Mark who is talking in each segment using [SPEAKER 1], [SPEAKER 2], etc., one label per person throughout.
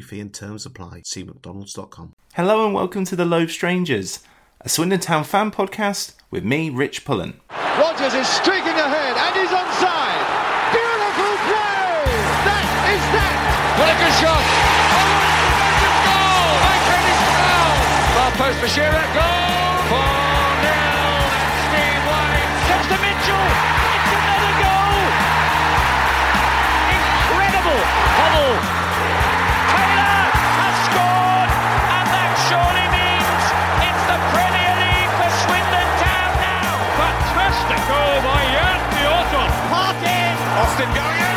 [SPEAKER 1] fee and terms apply. See McDonald's.com.
[SPEAKER 2] Hello and welcome to The Low Strangers, a Swindon Town fan podcast with me, Rich Pullen.
[SPEAKER 3] Rogers is streaking ahead and he's onside. Beautiful play! That is that! What a good shot! Oh, what a goal! Michael is! Far post for Shearer, goal! 4 0 and Steve White steps to Mitchell! It's another goal! Incredible! Hoddle! Surely means it's the Premier League for Swindon Town now! Fantastic oh, goal by Jan Piotr! Parkin! Austin going in!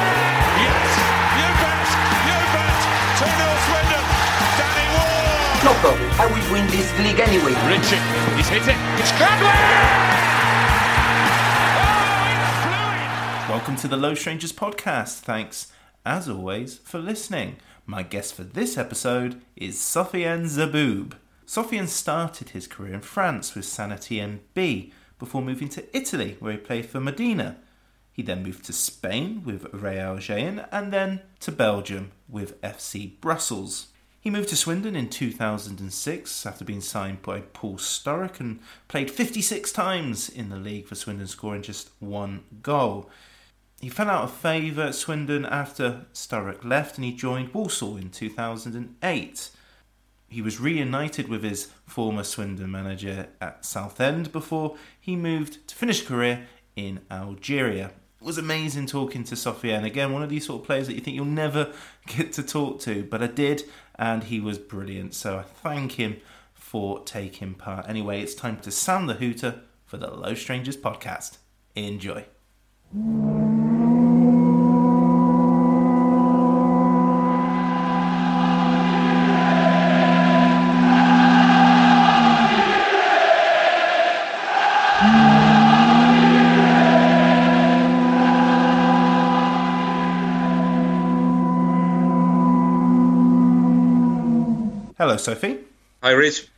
[SPEAKER 3] Yes! You bet! You bet! 2 0 Swindon! Danny Ward!
[SPEAKER 4] No problem. I will win this league anyway.
[SPEAKER 3] Richie, he's hit it. It's Cradley! Oh, it's!
[SPEAKER 2] Welcome to the Low Strangers podcast. Thanks, as always, for listening. My guest for this episode is Sofiane Zaaboub. Sofiane started his career in France with Etienne B before moving to Italy, where he played for Modena. He then moved to Spain with Real Jaén and then to Belgium with FC Brussels. He moved to Swindon in 2006 after being signed by Paul Sturrock and played 56 times in the league for Swindon, scoring just one goal. He fell out of favour at Swindon after Sturrock left and he joined Walsall in 2008. He was reunited with his former Swindon manager at Southend before he moved to finish career in Algeria. It was amazing talking to Sofiane. Again, one of these sort of players that you think you'll never get to talk to, but I did, and he was brilliant. So I thank him for taking part. Anyway, it's time to sound the hooter for the Low Strangers podcast. Enjoy. Hello, Sophie.
[SPEAKER 5] Hi, Rich.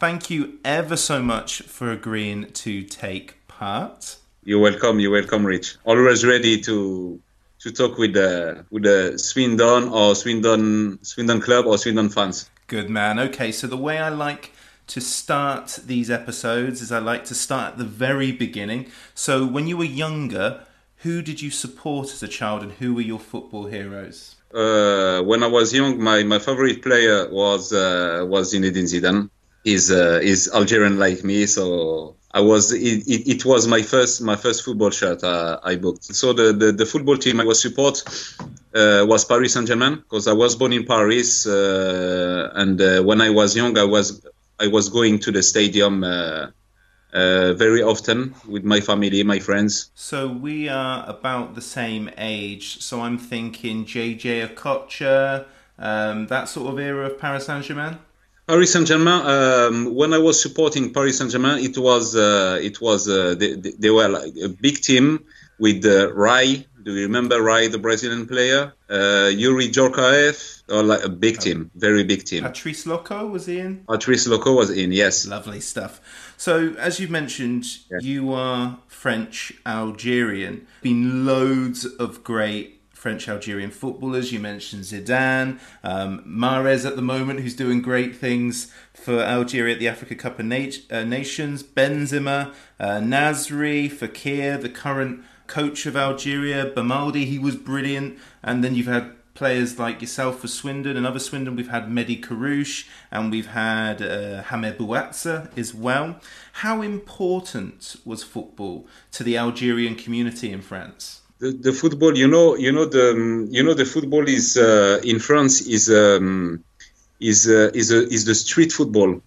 [SPEAKER 2] Thank you ever so much for agreeing to take part.
[SPEAKER 5] You're welcome. You're welcome, Rich. Always ready to to talk with the with the Swindon or Swindon Swindon club or Swindon fans.
[SPEAKER 2] Good man. Okay, so the way I like to start these episodes is I like to start at the very beginning. So when you were younger, who did you support as a child and who were your football heroes?
[SPEAKER 5] Uh, when I was young, my, my favorite player was uh, was Zinedine Zidane. He's uh, he's Algerian like me, so I was it, it, it was my first my first football shirt uh, I booked. So the, the, the football team I was support uh, was Paris Saint Germain because I was born in Paris, uh, and uh, when I was young, I was I was going to the stadium uh, very often with my family, my friends.
[SPEAKER 2] So we are about the same age. So I'm thinking JJ Okocha, um, that sort of era of Paris Saint Germain.
[SPEAKER 5] Paris Saint Germain. Um, when I was supporting Paris Saint Germain, it was uh, it was uh, they, they were like a big team with uh, Rai, Do you remember Rai, the Brazilian player? Uh, Yuri Djorkaeff, or like a big team, very big team.
[SPEAKER 2] Patrice Loko was in?
[SPEAKER 5] Patrice Loko was in, yes.
[SPEAKER 2] Lovely stuff. So, as you've mentioned,
[SPEAKER 5] Yes.
[SPEAKER 2] you are French Algerian. Been loads of great French Algerian footballers. You mentioned Zidane, um, Mahrez at the moment, who's doing great things for Algeria at the Africa Cup of Na- uh, Nations. Benzema, uh, Nasri, Fekir, the current coach of Algeria. Belmadi, he was brilliant. And then you've had players like yourself for Swindon and other Swindon. We've had Mehdi Kerrouche and we've had uh, Hameur Bouazza as well. How important was football to the Algerian community in France?
[SPEAKER 5] The, the football, you know, you know the um, you know the football is uh, in France is um, is uh, is is the street football.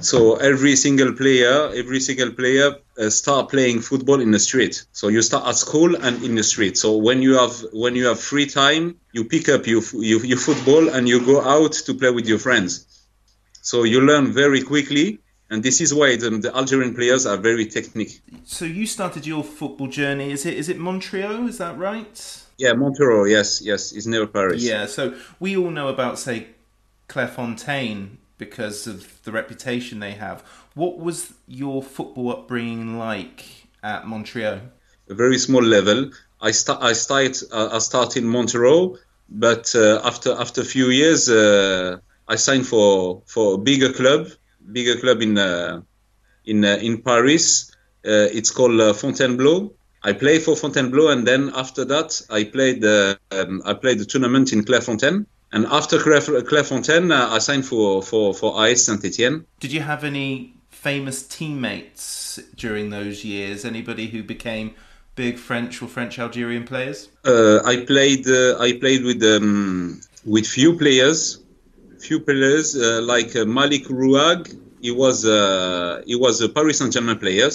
[SPEAKER 5] So every single player, every single player uh, start playing football in the street. So you start at school and in the street. So when you have when you have free time, you pick up your your, your football and you go out to play with your friends. So you learn very quickly, and this is why the, the Algerian players are very technique.
[SPEAKER 2] So you started your football journey. Is it is it Montreuil? Is that right?
[SPEAKER 5] Yeah, Montreuil. Yes, yes, it's near Paris.
[SPEAKER 2] Yeah. So we all know about say Clairefontaine because of the reputation they have. What was your football upbringing like at Montreuil?
[SPEAKER 5] a very small level. I start I start uh, I start in Montreuil, but uh, after after a few years, uh, I signed for for a bigger club, bigger club in uh, in uh, in Paris. Uh, it's called Fontainebleau. I played for Fontainebleau, and then after that, I played um, I played the tournament in Clairefontaine. And after Clairefontaine, uh, I signed for for for AS Saint Etienne.
[SPEAKER 2] Did you have any famous teammates during those years? Anybody who became big French or French Algerian players?
[SPEAKER 5] Uh, I played uh, I played with um, with few players, few players uh, like uh, Malik Rouag. He was uh, he was a Paris Saint Germain player.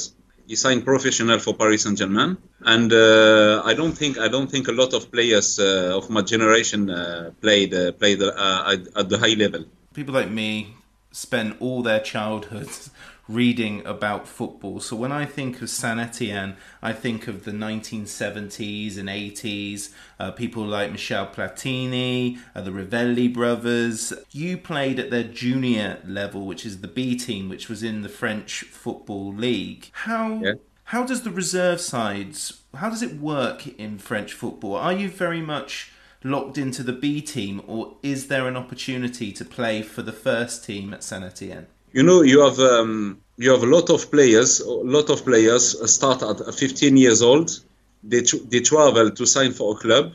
[SPEAKER 5] He signed professional for Paris Saint Germain, and uh, I don't think I don't think a lot of players uh, of my generation uh, played uh, played uh, at, at the high level.
[SPEAKER 2] People like me spend all their childhood reading about football. So when I think of Saint Etienne, I think of the 1970s and 80s. Uh, people like Michel Platini, uh, the Revelli brothers. You played at their junior level, which is the B team, which was in the French Football League. How
[SPEAKER 5] Yeah.
[SPEAKER 2] how does the reserve sides? How does it work in French football? Are you very much locked into the B team, or is there an opportunity to play for the first team at Saint Etienne?
[SPEAKER 5] you know you have um, you have a lot of players a lot of players start at 15 years old. They they travel to sign for a club.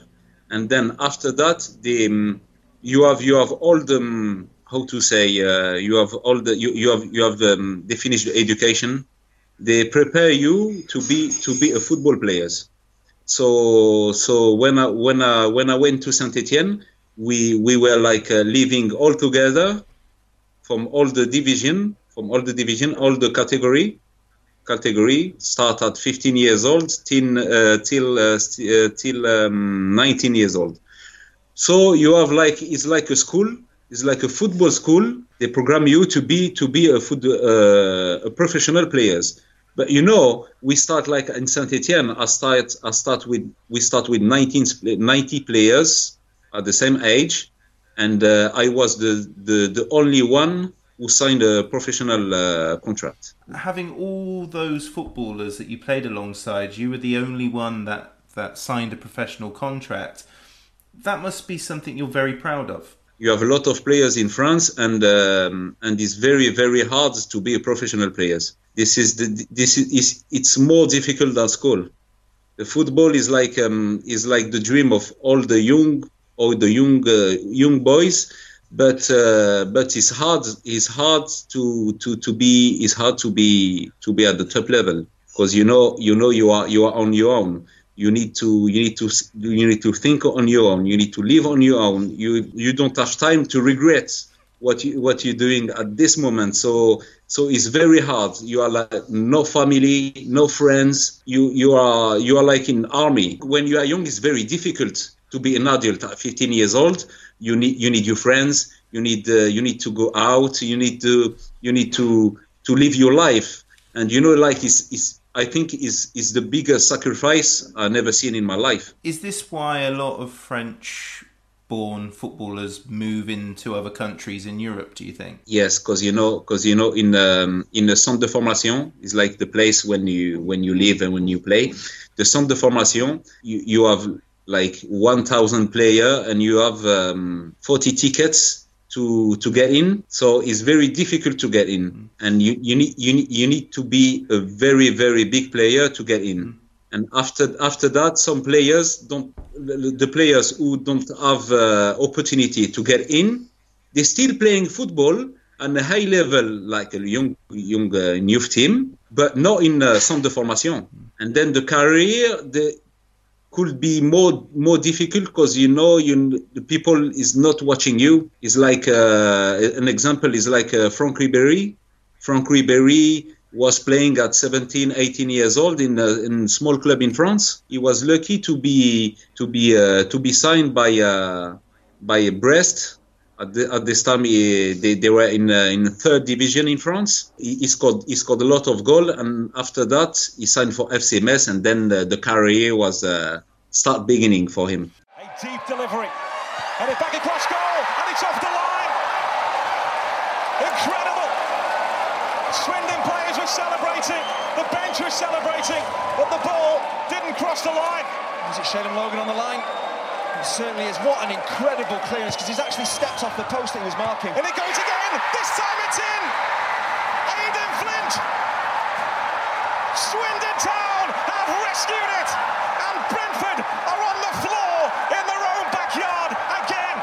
[SPEAKER 5] And then after that they um, you have you have all the um, how to say uh, you have all the you, you have you have um, they finish the education. They prepare you to be to be a football players. So so when I when I when I went to Saint Etienne we we were like uh, living all together from all the division, from all the division, all the category, category start at 15 years old till uh, till uh, uh, till um, 19 years old. So you have like it's like a school, it's like a football school. They program you to be to be a foot uh, a professional players. But you know, we start like in Saint Etienne. I start I start with we start with 19 90 players at the same age and uh, I was the, the, the only one who signed a professional uh, contract.
[SPEAKER 2] Having all those footballers that you played alongside, you were the only one that, that signed a professional contract. That must be something you're very proud of.
[SPEAKER 5] You have a lot of players in France, and um, and it's very very hard to be a professional players. This is the this is is- it's more difficult than school. The football is like um, is like the dream of all the young or the young uh, young boys, but uh, but it's hard it's hard to to to be it's hard to be to be at the top level. Because you know you know you are you are on your own. You need to you need to you need to think on your own. You need to live on your own. You you don't have time to regret what you what you're doing at this moment. So so it's very hard. You are like no family no friends. You you are you are like in army. When you are young it's very difficult to be an adult at 15 years old you need you need your friends you need uh, you need to go out you need to you need to to live your life and you know like is it's I think is is the biggest sacrifice I've never seen in my life.
[SPEAKER 2] Is this why a lot of French born footballers move into other countries in Europe, do you think?
[SPEAKER 5] Yes, because you know, because you know, in um, in the centre de formation is like the place when you when you live and when you play. The centre de formation, you, you have like 1,000 player and you have um, 40 tickets to to get in. So it's very difficult to get in, and you you need you need, you need to be a very very big player to get in. And after after that, some players don't. The players who don't have uh, opportunity to get in, they're still playing football on a high level, like a young young uh, youth team, but not in uh, centre de formation. And then the career the, could be more more difficult because you know you the people is not watching you. It's like uh, an example is like uh, Franck Ribéry. Franck Ribéry was playing at 17, 18 years old in a, in a small club in France. He was lucky to be to be uh, to be signed by uh, by Brest. At, the, at this time, he, they, they were in uh, in third division in France. He, he scored he scored a lot of goal, and after that, he signed for FC Metz, and then the, the career was uh, start beginning for him.
[SPEAKER 6] A deep delivery, and it's back across goal, and it's off the line. Incredible! Swindon players were celebrating, the bench was celebrating, but the ball didn't cross the line.
[SPEAKER 7] Is it Shaylin Logan on the line? It certainly is. What an incredible clearance because he's actually stepped off the post that he was marking.
[SPEAKER 6] And it goes again. This time it's in. Aidan Flint. Swindon Town have rescued it. And Brentford are on the floor in their own backyard again.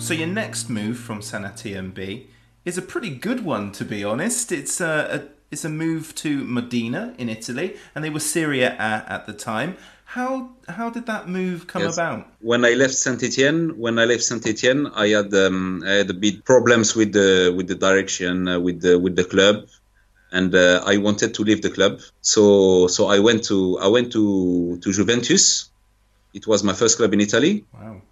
[SPEAKER 2] So your next move from Saint B is a pretty good one, to be honest. It's a, a it's a move to Modena in Italy, and they were Serie A at the time. How how did that move come
[SPEAKER 5] Yes.
[SPEAKER 2] about?
[SPEAKER 5] When I left Saint Etienne, when I left Saint Etienne, I had um, I had a bit problems with the with the direction uh, with the with the club, and uh, I wanted to leave the club. So so I went to I went to to Juventus. It was my first club in Italy.
[SPEAKER 2] Wow.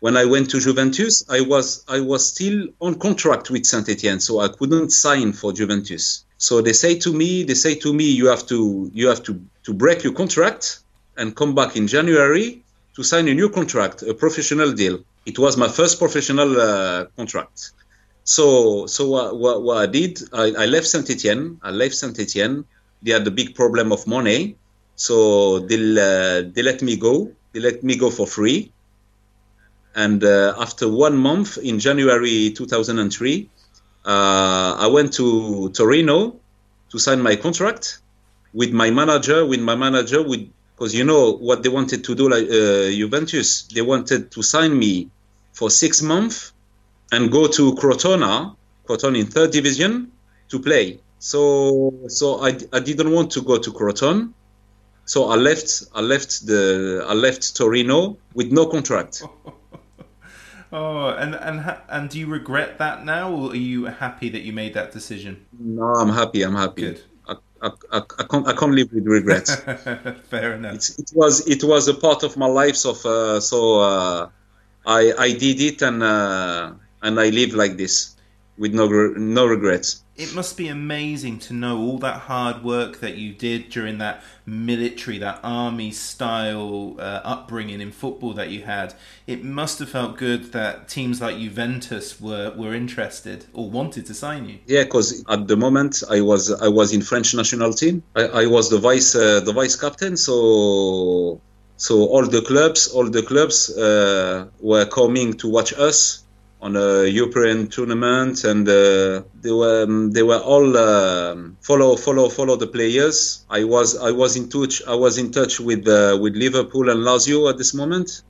[SPEAKER 5] When I went to Juventus, I was I was still on contract with Saint Etienne, so I couldn't sign for Juventus. So they say to me, they say to me, you have to you have to to break your contract and come back in January to sign a new contract, a professional deal. It was my first professional uh, contract. So, so what, what, what I did, I, I left Saint Etienne. I left Saint Etienne. They had a big problem of money, so they uh, they let me go. They let me go for free. And uh, after one month in January 2003, uh, I went to Torino to sign my contract with my manager. With my manager, with because you know what they wanted to do, like uh, Juventus, they wanted to sign me for six months and go to Crotona, Crotone in third division, to play. So, so I, I didn't want to go to Croton, so I left. I left the I left Torino with no contract.
[SPEAKER 2] Oh, and and and do you regret that now, or are you happy that you made that decision?
[SPEAKER 5] No, I'm happy. I'm happy.
[SPEAKER 2] Good.
[SPEAKER 5] I, I, can't I can't live with regrets.
[SPEAKER 2] Fair enough.
[SPEAKER 5] It's, it was it was a part of my life, so uh, so uh, I I did it and uh, and I live like this with no no regrets.
[SPEAKER 2] It must be amazing to know all that hard work that you did during that military, that army style uh, upbringing in football that you had. It must have felt good that teams like Juventus were, were interested or wanted to sign you.
[SPEAKER 5] Yeah, because at the moment I was I was in French national team. I, I was the vice uh, the vice captain, so so all the clubs all the clubs uh, were coming to watch us on a European tournament, and uh, they were um, they were all um follow follow follow the players. I was I was in touch I was in touch with uh, with Liverpool and Lazio at this moment.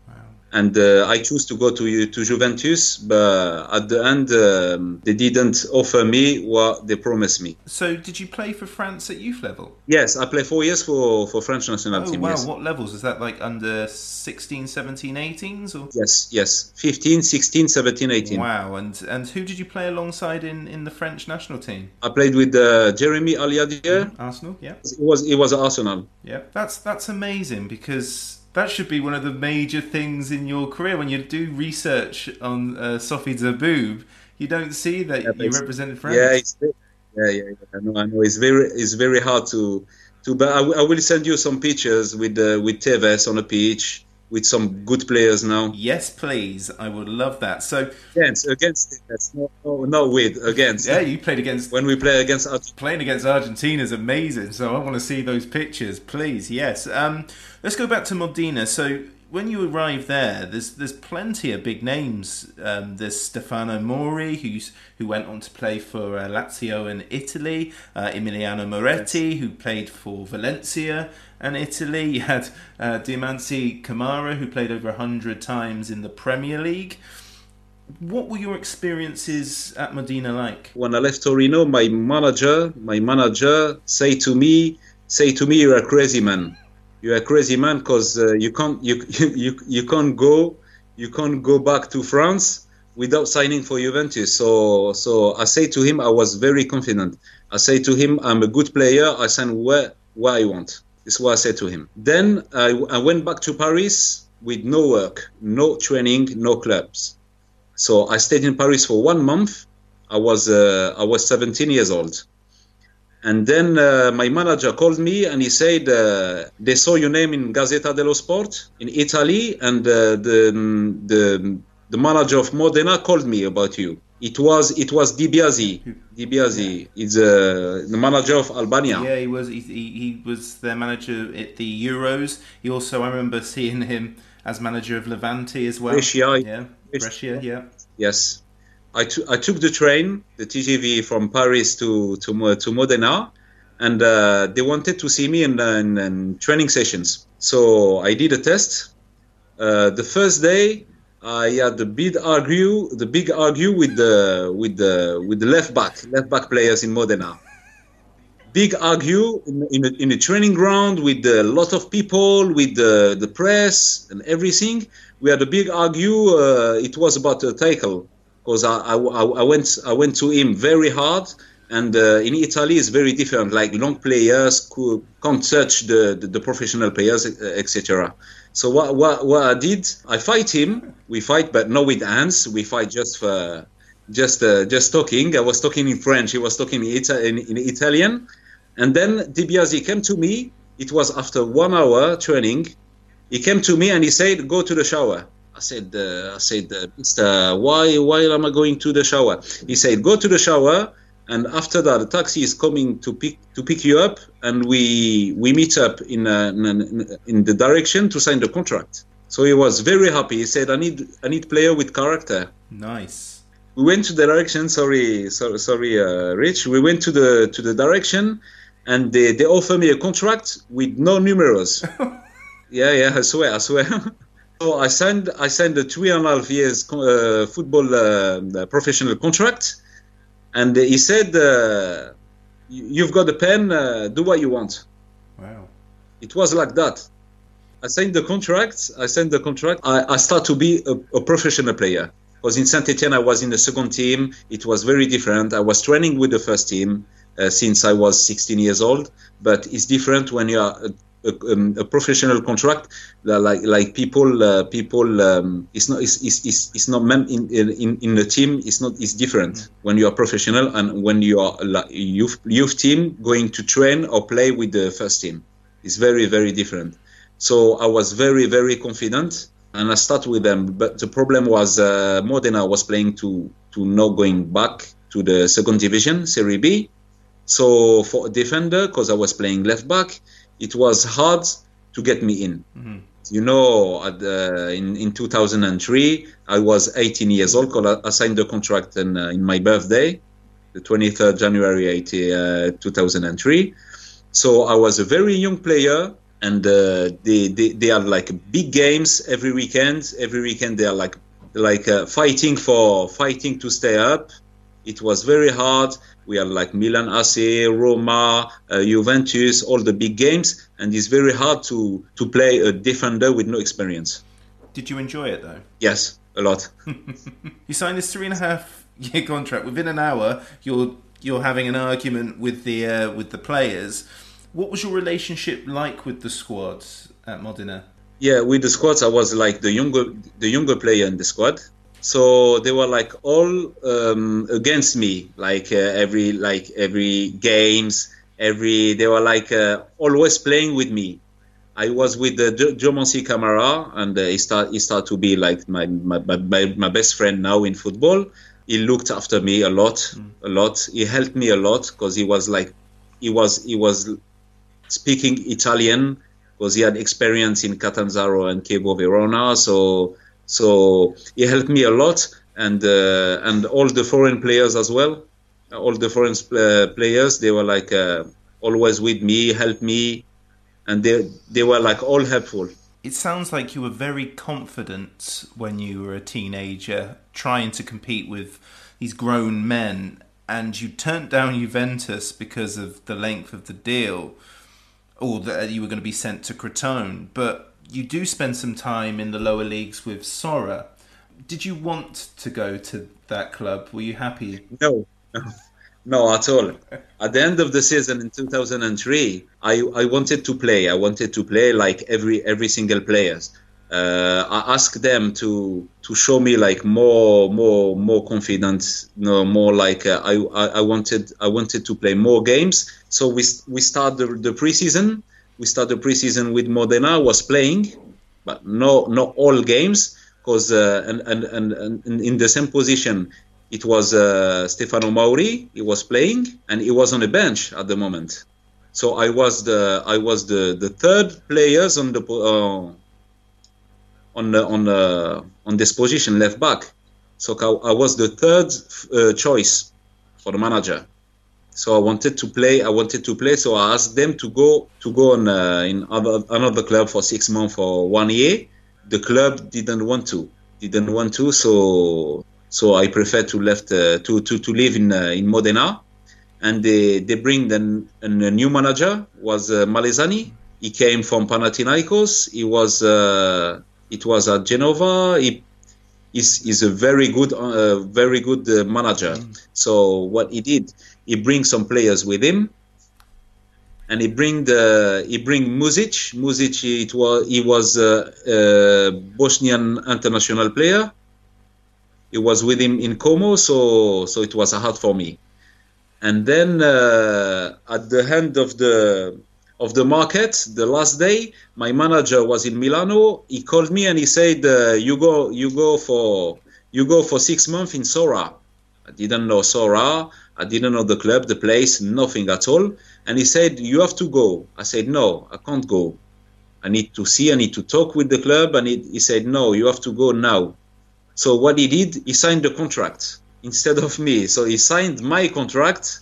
[SPEAKER 5] And uh, I chose to go to to Juventus, but at the end um, they didn't offer me what they promised me.
[SPEAKER 2] So, did you play for France at youth level?
[SPEAKER 5] Yes, I played four years for, for French national
[SPEAKER 2] Oh,
[SPEAKER 5] team.
[SPEAKER 2] wow.
[SPEAKER 5] Yes.
[SPEAKER 2] What levels? Is that like under 16, 17, 18s? Or?
[SPEAKER 5] yes, yes, 15, 16, 17, 18.
[SPEAKER 2] Wow. And and who did you play alongside in, in the French national team?
[SPEAKER 5] I played with uh, Jérémie Aliadière.
[SPEAKER 2] Arsenal, yeah.
[SPEAKER 5] It was it was Arsenal.
[SPEAKER 2] Yeah, that's that's amazing because that should be one of the major things in your career. When you do research on uh, Sophie Zaaboub, you don't see that you
[SPEAKER 5] it's-
[SPEAKER 2] represented France.
[SPEAKER 5] Yeah, it's, Yeah, yeah, yeah. I know, I know. It's very, it's very hard to, to. But I, w- I will send you some pictures with uh, with Tevez on a pitch with some good players now.
[SPEAKER 2] Yes, please. I would love that. So
[SPEAKER 5] against, against, not, no, no, with against.
[SPEAKER 2] Yeah, you played against
[SPEAKER 5] when we play against Argentina.
[SPEAKER 2] playing against Argentina is amazing. So I want to see those pictures, please. Yes. Um, let's go back to Modena. So when you arrive there, there's there's plenty of big names. Um, there's Stefano Mauri, who's who went on to play for uh, Lazio in Italy. Uh, Emiliano Moretti, yes. who played for Valencia and Italy. You had uh, Diomansy Kamara, who played over hundred times in the Premier League. What were your experiences at Modena like?
[SPEAKER 5] When I left Torino, my manager, my manager, say to me, say to me, you're a crazy man you're a crazy man because uh, you can't you, you you can't go you can't go back to France without signing for Juventus. So so I say to him I was very confident. I say to him I'm a good player. I sign where where I want. This is what I said to him. Then I, I went back to Paris with no work, no training, no clubs. So I stayed in Paris for one month. I was uh, I was 17 years old. And then uh, my manager called me and he said uh, they saw your name in Gazzetta dello Sport in Italy, and uh, the, the the manager of Modena called me about you. It was it was De Biasi. De Biasi is uh, the manager of Albania.
[SPEAKER 2] Yeah, he was he, he was their manager at the Euros. He also I remember seeing him as manager of Levante as well.
[SPEAKER 5] Brescia.
[SPEAKER 2] Yeah, Brescia. Yeah.
[SPEAKER 5] Yes. I, t- I took the train, the TGV from Paris to to, to Modena, and uh, they wanted to see me in, in, in, training sessions. So I did a test. Uh, the first day, I had the big argue, the big argue with the with the with the left back, left back players in Modena. Big argue in in a, in a training ground with a lot of people, with the the press and everything. We had a big argue. Uh, it was about a tackle because I, I, I, went I went to him very hard. And uh, in Italy, it's very different. Like long players can't touch the, the, the professional players, etc. So what, what, what I did, I fight him. We fight, but not with hands. We fight just for just uh, just talking. I was talking in French. He was talking in, Ita- in, in Italian. And then De Biasi came to me. It was after one hour training. He came to me and he said, "Go to the shower." I said, uh, I said, uh, Mister, why, why am I going to the shower? He said, go to the shower, and after that, the taxi is coming to pick to pick you up, and we we meet up in uh, in, in the direction to sign the contract. So he was very happy. He said, I need I need player with character.
[SPEAKER 2] Nice.
[SPEAKER 5] We went to the direction. Sorry, sorry, sorry, uh, Rich. We went to the to the direction, and they they offer me a contract with no numerals. yeah, yeah, I swear, I swear. So I signed I signed a three and a half years uh, football uh, professional contract, and he said, uh, "You've got a pen. Uh, do what you want."
[SPEAKER 2] Wow!
[SPEAKER 5] It was like that. I signed the contract. I signed the contract. I, I start to be a, a professional player. Because in Saint Etienne, I was in the second team. It was very different. I was training with the first team uh, since I was 16 years old. But it's different when you are a, um, a professional contract like like people uh, people um, it's not it's, it's, it's not meant in, in in the team. It's not it's different. Mm-hmm. when you are professional and when you are like youth youth team going to train or play with the first team. It's very very different. So i was very very confident and i start with them. But the problem was uh, modena was playing to to not going back to the second division serie b. So for a defender because i was playing left back it was hard to get me in. Mm-hmm. You know, in, in 2003, I was 18 years old I, signed the contract in, uh, in my birthday, the 23rd January 80, uh, 2003. So I was a very young player, and uh, they, they, they are like big games every weekend. Every weekend they are like like uh, fighting for fighting to stay up. It was very hard. We are like Milan AC, Roma, uh, Juventus, all the big games, and it's very hard to to play a defender with no experience.
[SPEAKER 2] Did you enjoy it though?
[SPEAKER 5] Yes, a lot.
[SPEAKER 2] you signed this three and a half year contract. Within an hour, you're you're having an argument with the uh, with the players. What was your relationship like with the squads at Modena?
[SPEAKER 5] Yeah, with the squads, I was like the younger the younger player in the squad so they were like all um, against me like uh, every like every games every they were like uh, always playing with me. I was with the uh, Diomansy Kamara and uh, he start he started to be like my my, my my best friend now in football. He looked after me a lot mm. a lot. He helped me a lot because he was like he was he was speaking italian because he had experience in catanzaro and cabo verona. So so he helped me a lot, and uh, and all the foreign players as well. All the foreign uh, players, they were like uh, always with me, help me, and they they were like all helpful.
[SPEAKER 2] It sounds like you were very confident when you were a teenager, trying to compete with these grown men, and you turned down Juventus because of the length of the deal, or that you were going to be sent to Crotone, but you do spend some time in the lower leagues with Sora. Did you want to go to that club? Were you happy?
[SPEAKER 5] No, no, at all. At the end of the season in 2003, I, I wanted to play. I wanted to play like every every single players. Uh, I asked them to to show me like more more more confidence, no more like uh, I, I, I wanted I wanted to play more games. So we we start the, the preseason we started preseason with Modena was playing, but no not all games because uh, and, and, and, and in the same position it was uh, Stefano Mauri. He was playing and he was on the bench at the moment. So I was the I was the, the third players on the uh, on the, on the, on this position left back. So I was the third uh, choice for the manager. So I wanted to play. I wanted to play. So I asked them to go to go on uh, in other, another club for six months for one year. The club didn't want to. Didn't want to. So so I prefer to left uh, to to to live in uh, in Modena, and they they bring then a new manager was uh, Malesani. He came from Panathinaikos. He was uh, it was at Genova. He is is a very good uh, very good uh, manager. Mm. So what he did he brings some players with him, and he bring the he bring Muzic. Muzic it was he was a, a Bosnian international player. He was with him in Como, so so it was a hard for me. And then uh, at the end of the of the market, the last day, my manager was in Milano. He called me and he said, uh, "You go, you go for you go for six months in Sora." I didn't know Sora. I didn't know the club, the place, nothing at all. And he said, You have to go. I said, No, I can't go. I need to see, I need to talk with the club. And he, he said, No, you have to go now. So what he did, he signed the contract instead of me. So he signed my contract,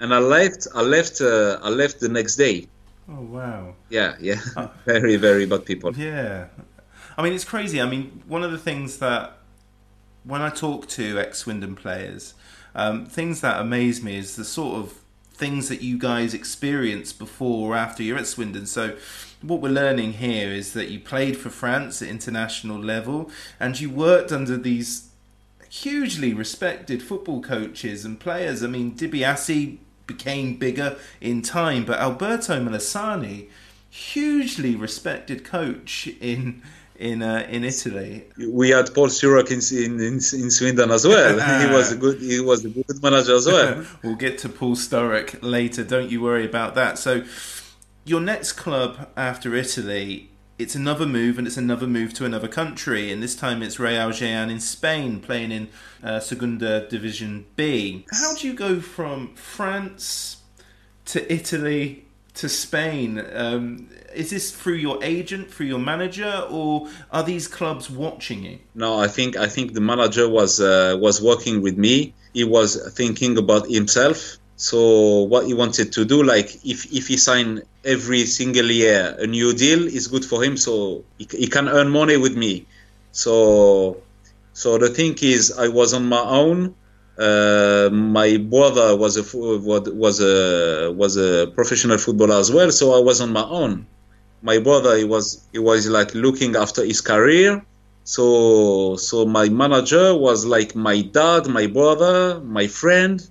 [SPEAKER 5] and I left. I left. Uh, I left the next day.
[SPEAKER 2] Oh wow!
[SPEAKER 5] Yeah, yeah, uh, very, very bad people.
[SPEAKER 2] Yeah, I mean it's crazy. I mean one of the things that when I talk to ex Swindon players, um, things that amaze me is the sort of things that you guys experience before or after you're at Swindon. So, what we're learning here is that you played for France at international level and you worked under these hugely respected football coaches and players. I mean, De Biasi became bigger in time, but Alberto Malesani, hugely respected coach in in uh, in Italy.
[SPEAKER 5] We had Paul Sturrock in, in, in, in Swindon as well. he was a good he was a good manager as well.
[SPEAKER 2] we'll get to Paul Sturrock later. Don't you worry about that. So, your next club after Italy. It's another move, and it's another move to another country, and this time it's Real Jaén in Spain, playing in uh, Segunda Division B. How do you go from France to Italy to Spain? Um, is this through your agent, through your manager, or are these clubs watching you?
[SPEAKER 5] No, I think I think the manager was uh, was working with me. He was thinking about himself. So what he wanted to do, like if if he signed every single year a new deal, is good for him. So he, he can earn money with me. So so the thing is, I was on my own. Uh, my brother was a was a was a professional footballer as well, so I was on my own. My brother he was he was like looking after his career. So so my manager was like my dad my brother my friend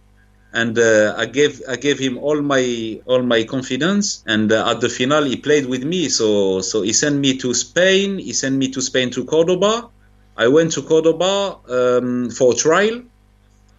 [SPEAKER 5] and uh, I gave I gave him all my all my confidence and uh, at the final he played with me. So so he sent me to Spain he sent me to Spain to Cordoba. I went to Cordoba um, for trial.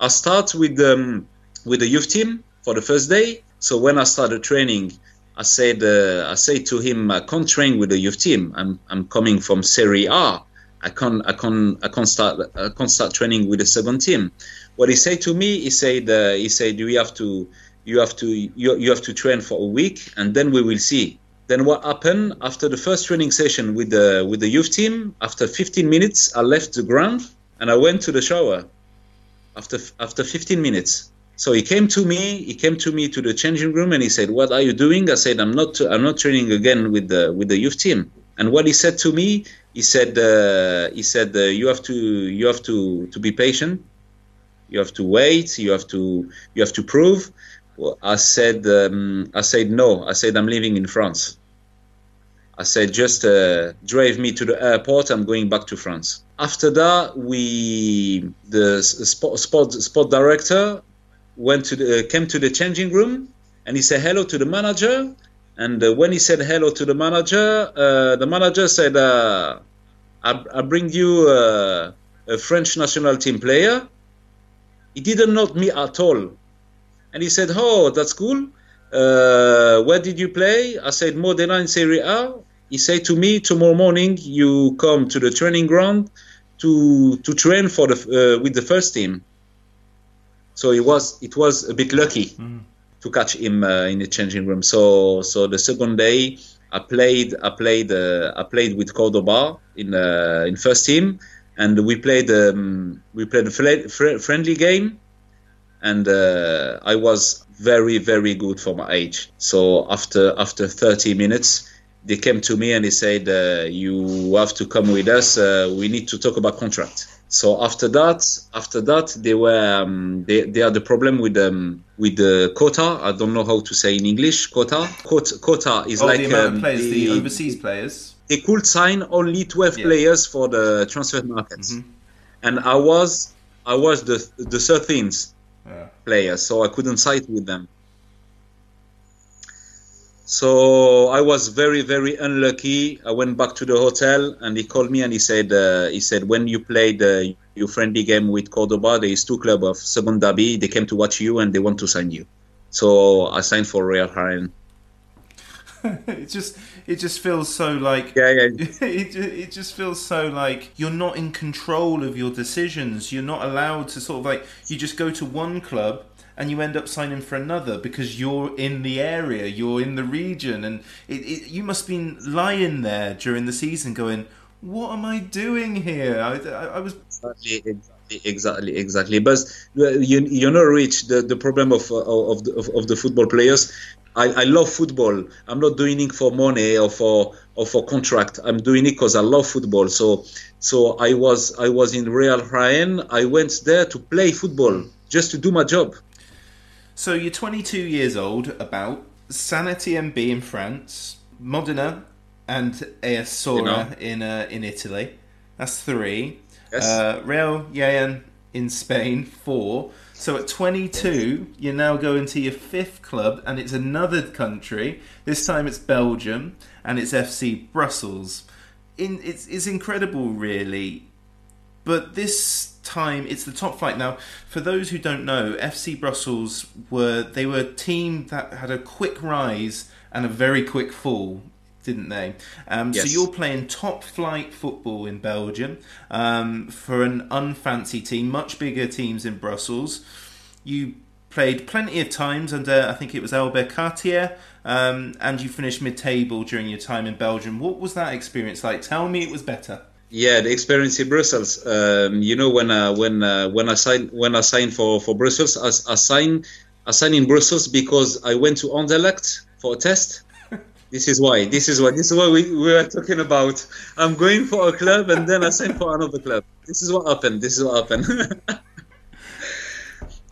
[SPEAKER 5] I start with um, with the youth team for the first day. So when I started training, I said uh, I said to him, I can't train with the youth team. I'm I'm coming from Serie A. I can't I can't I can't start I can't start training with the second team. What he said to me, he said uh, he said you have to you have to you, you have to train for a week and then we will see. Then what happened after the first training session with the with the youth team? After 15 minutes, I left the ground and I went to the shower. After after 15 minutes, so he came to me. He came to me to the changing room and he said, "What are you doing?" I said, "I'm not. I'm not training again with the with the youth team." And what he said to me, he said, uh, "He said uh, you have to you have to to be patient. You have to wait. You have to you have to prove." Well, I said, um, "I said no. I said I'm living in France." I said, "Just uh, drive me to the airport. I'm going back to France." After that, we the sport sport, sport director went to the, came to the changing room and he said hello to the manager. And uh, when he said hello to the manager, uh, the manager said, uh, I, I bring you uh, a French national team player. He didn't know me at all. And he said, Oh, that's cool. Uh, where did you play? I said, Modena in Serie A. He said to me, Tomorrow morning, you come to the training ground to, to train for the, uh, with the first team. So it was it was a bit lucky mm. to catch him uh, in the changing room. So so the second day I played I played uh, I played with Cordoba in uh, in first team, and we played um, we played a fl- friendly game, and uh, I was very very good for my age. So after after 30 minutes. They came to me and they said, uh, "You have to come with us. Uh, we need to talk about contract." So after that, after that, they were um, they, they had the problem with um, with the quota. I don't know how to say in English. Quota. Quota, quota is
[SPEAKER 2] oh,
[SPEAKER 5] like
[SPEAKER 2] the amount
[SPEAKER 5] um,
[SPEAKER 2] of players, the, the, overseas players.
[SPEAKER 5] They could sign only twelve yeah. players for the transfer markets, mm-hmm. and I was I was the the thirteenth yeah. player, so I couldn't sign with them. So I was very, very unlucky. I went back to the hotel and he called me and he said, uh, he said, when you played uh, your friendly game with Cordoba, there is two club of Segunda B. They came to watch you and they want to sign you. So I signed for Real Jaén.
[SPEAKER 2] it just it just feels so like
[SPEAKER 5] yeah yeah
[SPEAKER 2] it, it just feels so like you're not in control of your decisions you're not allowed to sort of like you just go to one club and you end up signing for another because you're in the area, you're in the region, and it, it, you must have been lying there during the season going, "What am I doing here?" I, I, I was
[SPEAKER 5] exactly, exactly, exactly. But uh, you you know, Rich, the, the problem of uh, of the, of, the football players. I, I love football. I'm not doing it for money or for or for contract. I'm doing it because I love football. So so I was I was in Real Jaén. I went there to play football, just to do my job.
[SPEAKER 2] So you're 22 years old, about San Etienne B in France, Modena, and AS Sora in uh, in Italy. That's three. Yes. Uh, Real Jaén in Spain, four. So at 22, you're now going to your fifth club, and it's another country. This time it's Belgium, and it's FC Brussels. In it's it's incredible, really. But this time it's the top flight. Now for those who don't know fc brussels were they were a team that had a quick rise and a very quick fall didn't they? Um, yes. so you're playing top flight football in belgium um, for an unfancy team much bigger teams in brussels. You played plenty of times under i think it was albert cartier um, and you finished mid-table during your time in belgium. What was that experience like? Tell me it was better
[SPEAKER 5] yeah, the experience in Brussels. Um, you know, when uh, when uh, when I signed when I signed for for Brussels, I, I signed I signed in Brussels because I went to Anderlecht for a test. this is why. This is why. This is what we, we were talking about. I'm going for a club and then I signed for another club. This is what happened. This is what happened.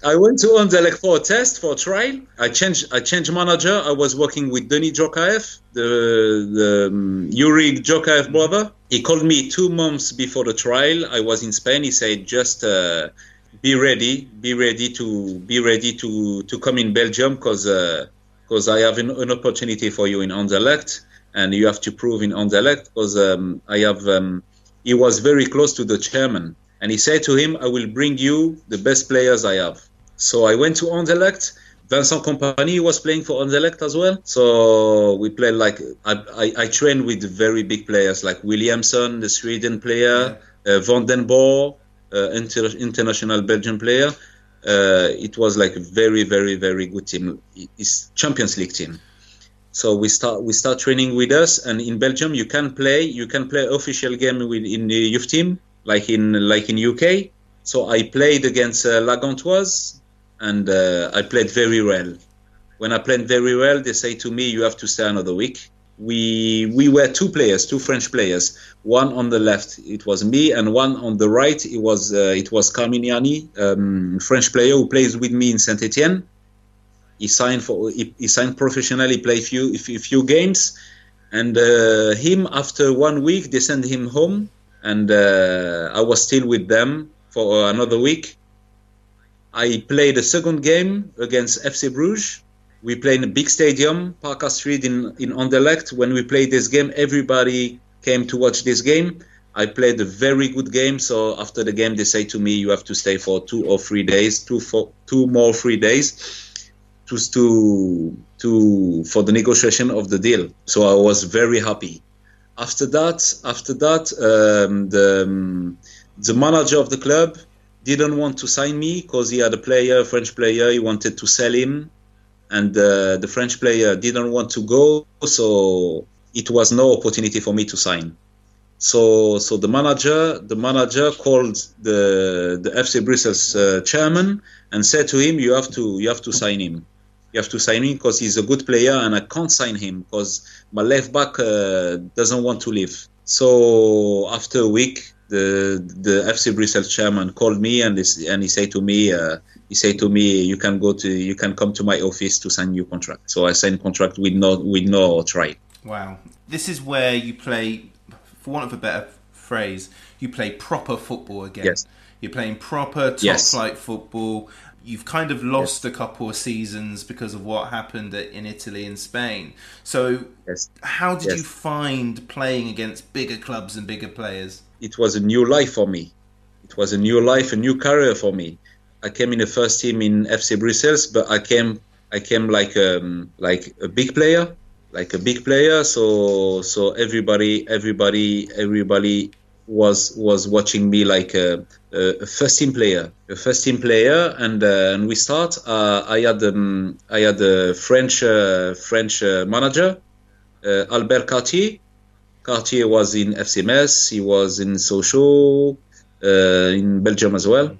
[SPEAKER 5] I went to Anderlecht for a test for a trial. I changed I changed manager. I was working with Denis Djorkaeff, the the um, Yuri Djorkaeff brother. He called me two months before the trial. I was in Spain. He said just uh, be ready, be ready to be ready to to come in Belgium because uh, I have an, an, opportunity for you in Anderlecht and you have to prove in Anderlecht because um, I have um, he was very close to the chairman, and he said to him, "I will bring you the best players I have." So I went to Anderlecht. Vincent Kompany was playing for Anderlecht as well. So we played like I, I, I trained with very big players like Wilhelmsson, the Sweden player, yeah. uh, Vanden Borre, uh, inter- international Belgian player. Uh, it was like a very, very, very good team. It's Champions League team. So we start we start training with us, and in Belgium you can play you can play official game with in the youth team like in like in UK. So I played against uh, La Gantoise, and uh, I played very well. When I played very well, they say to me, "You have to stay another week." We we were two players, two French players. One on the left, it was me, and one on the right, it was uh, it was Carmignani, um, French player who plays with me in Saint Etienne he signed for he, he signed professionally, played few few, few games, and uh, him after one week they sent him home, and uh, I was still with them for another week. I played a second game against FC Bruges. We played in a big stadium, Parc Astrid in in Anderlecht. When we played this game, everybody came to watch this game. I played a very good game. So after the game, they say to me, "You have to stay for two or three days, two for two more three days." to to to for the negotiation of the deal. So I was very happy. After that, after that, um, the um, the manager of the club didn't want to sign me because he had a player, a French player. He wanted to sell him, and uh, the French player didn't want to go. So it was no opportunity for me to sign. So, so the manager, the manager called the the FC Brussels uh, chairman and said to him, "You have to, you have to sign him." you have to sign him because he's a good player and I can't sign him because my left back uh, doesn't want to leave. So after a week, the the FC Brussels chairman called me and this, and he said to me, uh, he said to me, you can go to you can come to my office to sign your contract. So I signed contract with no with no try.
[SPEAKER 2] Wow, this is where you play, for want of a better phrase, you play proper football again.
[SPEAKER 5] Yes.
[SPEAKER 2] You're playing proper top
[SPEAKER 5] Yes.
[SPEAKER 2] flight football. You've kind of lost a couple of seasons because of what happened in Italy and Spain. So,
[SPEAKER 5] Yes.
[SPEAKER 2] how did
[SPEAKER 5] Yes.
[SPEAKER 2] you find playing against bigger clubs and bigger players?
[SPEAKER 5] It was a new life for me. It was a new life, a new career for me. I came in the first team in FC Brussels, but I came I came like um, like a big player, like a big player. So so everybody everybody everybody was was watching me like a, a first team player, a first team player, and uh, and we start. Uh, I had um, I had a French uh, French uh, manager, uh, Albert Cartier. Cartier was in FCMS, He was in Sochaux, uh, in Belgium as well.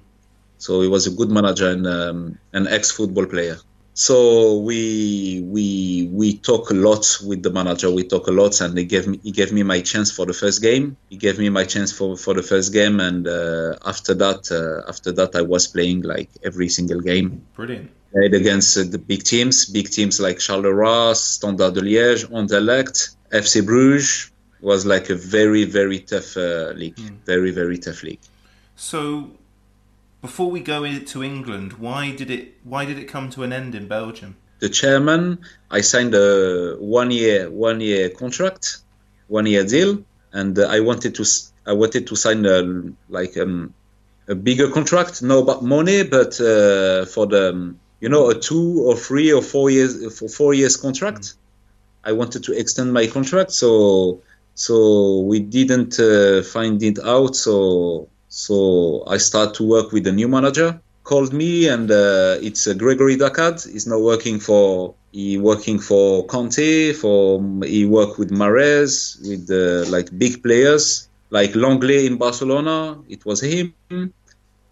[SPEAKER 5] So he was a good manager and um, an ex-football player. So we we we talk a lot with the manager. We talk a lot, and he gave me he gave me my chance for the first game. He gave me my chance for, for the first game, and uh, after that uh, after that I was playing like every single game.
[SPEAKER 2] Brilliant.
[SPEAKER 5] Played against uh, the big teams, big teams like Charleroi, Standard de Liège, Anderlecht, FC Bruges. Was like a very very tough uh, league, very very tough league.
[SPEAKER 2] So, before we go into England, why did it why did it come to an end in Belgium?
[SPEAKER 5] the chairman, I signed a one year one year contract, one year deal, and uh, I wanted to I wanted to sign a like um, a bigger contract, no about money, but uh, for the um, you know a two or three or four years for four years contract. I wanted to extend my contract, so so we didn't uh, find it out. So so I start to work with a new manager. Called me and uh, it's uh, Gregory Dakad. He's now working for he working for Conte. For he worked with Mares with uh, like big players like Lenglet in Barcelona. It was him.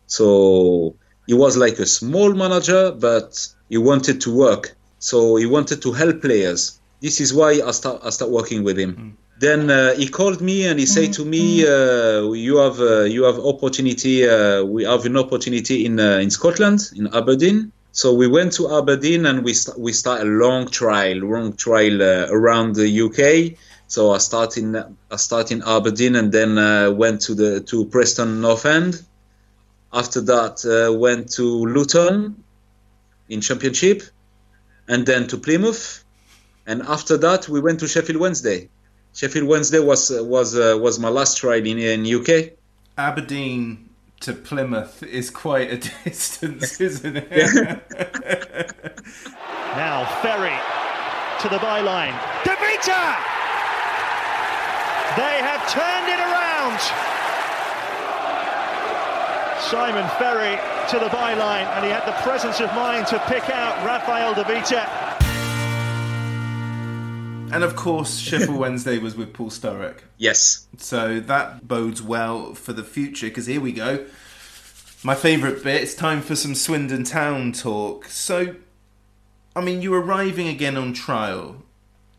[SPEAKER 5] So he was like a small manager, but he wanted to work. So he wanted to help players. This is why I start I start working with him. Then uh, he called me and he said to me, uh, "You have uh, you have opportunity. Uh, we have an opportunity in uh, in Scotland, in Aberdeen." So we went to Aberdeen and we st- we start a long trial, long trial uh, around the UK. So I start in I start in Aberdeen and then went to the to Preston North End. After that, went to Luton in Championship, and then to Plymouth, and after that we went to Sheffield Wednesday. Sheffield Wednesday was uh, was uh, was my last ride in in UK.
[SPEAKER 2] Aberdeen to Plymouth is quite a distance, isn't it?
[SPEAKER 6] now Ferry to the byline. De Vita! They have turned it around. Simon Ferry to the byline, and he had the presence of mind to pick out Raffaele De Vita.
[SPEAKER 2] And of course, Sheffield Wednesday was with Paul Sturrock.
[SPEAKER 5] Yes.
[SPEAKER 2] So that bodes well for the future because here we go. My favourite bit, it's time for some Swindon Town talk. So, I mean, you're arriving again on trial.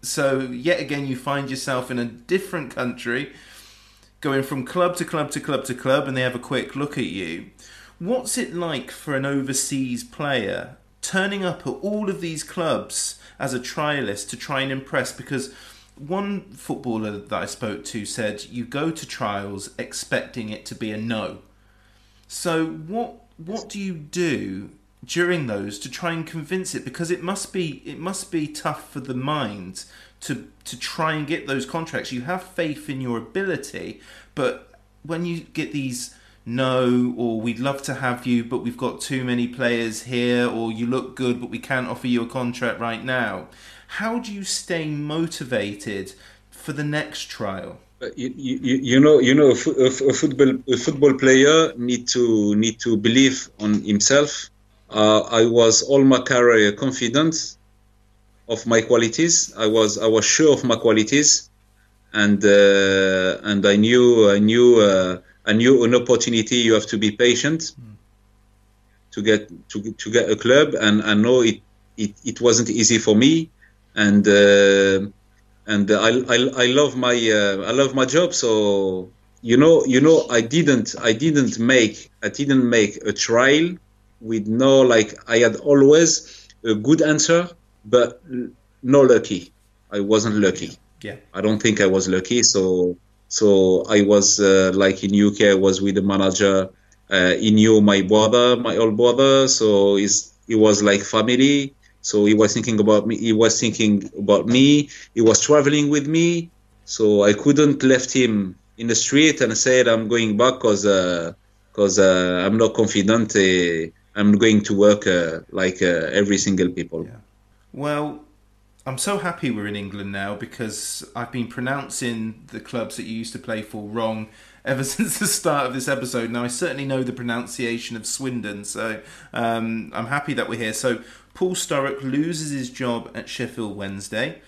[SPEAKER 2] So, yet again, you find yourself in a different country, going from club to club to club to club, and they have a quick look at you. What's it like for an overseas player turning up at all of these clubs as a trialist to try and impress? Because one footballer that I spoke to said you go to trials expecting it to be a no. So what what do you do during those to try and convince it? Because it must be it must be tough for the mind to to try and get those contracts. You have faith in your ability, but when you get these no or we'd love to have you but we've got too many players here or you look good but we can't offer you a contract right now. How do you stay motivated for the next trial?
[SPEAKER 5] You, you, you know you know a, football a football player need to need to believe on himself. Uh, I was all my career confident of my qualities. I was I was sure of my qualities. And uh, and I knew I knew uh, a new an opportunity. You have to be patient mm. to get to, to get a club. And I know it, it it wasn't easy for me. And uh, and I, I, I love my uh, I love my job. So you know you know I didn't I didn't make I didn't make a trial with no like I had always a good answer but no lucky. I wasn't lucky.
[SPEAKER 2] Yeah.
[SPEAKER 5] I don't think I was lucky. So so I was uh, like in UK, I was with the manager. Uh, he knew my brother, my old brother, so he's, he was like family. So he was thinking about me. He was thinking about me. He was traveling with me. So I couldn't left him in the street and said I'm going back because because uh, uh, I'm not confident. Uh, I'm going to work uh, like every single people.
[SPEAKER 2] Yeah. Well, I'm so happy we're in England now because I've been pronouncing the clubs that you used to play for wrong ever since the start of this episode. Now, I certainly know the pronunciation of Swindon, so um, I'm happy that we're here. So, Paul Sturrock loses his job at Sheffield Wednesday,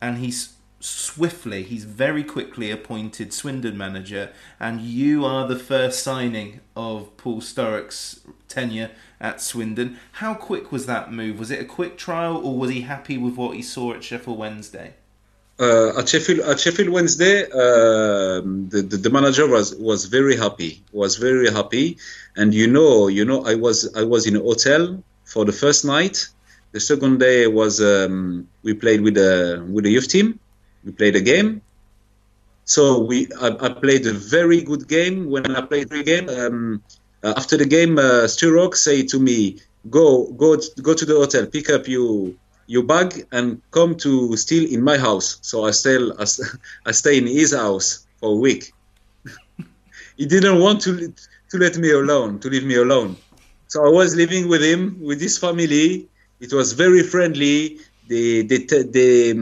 [SPEAKER 2] and he's swiftly, he's very quickly appointed Swindon manager, and you are the first signing of Paul Sturrock's tenure at Swindon. How quick was that move? Was it a quick trial, or was he happy with what he saw at Sheffield Wednesday?
[SPEAKER 5] Uh, at Sheffield, at Sheffield Wednesday, uh, the, the, the manager was was very happy. Was very happy, and you know, you know, I was I was in a hotel for the first night. The second day was um, we played with the with the youth team. We played a game. So we I, I played a very good game. When I played the game, um, uh, after the game, uh, Sturrock say to me, "Go, go, go to the hotel, pick up your your bag, and come to still in my house." So I stay, I stay in his house for a week. he didn't want to to let me alone, to leave me alone. So I was living with him, with his family. It was very friendly. They they they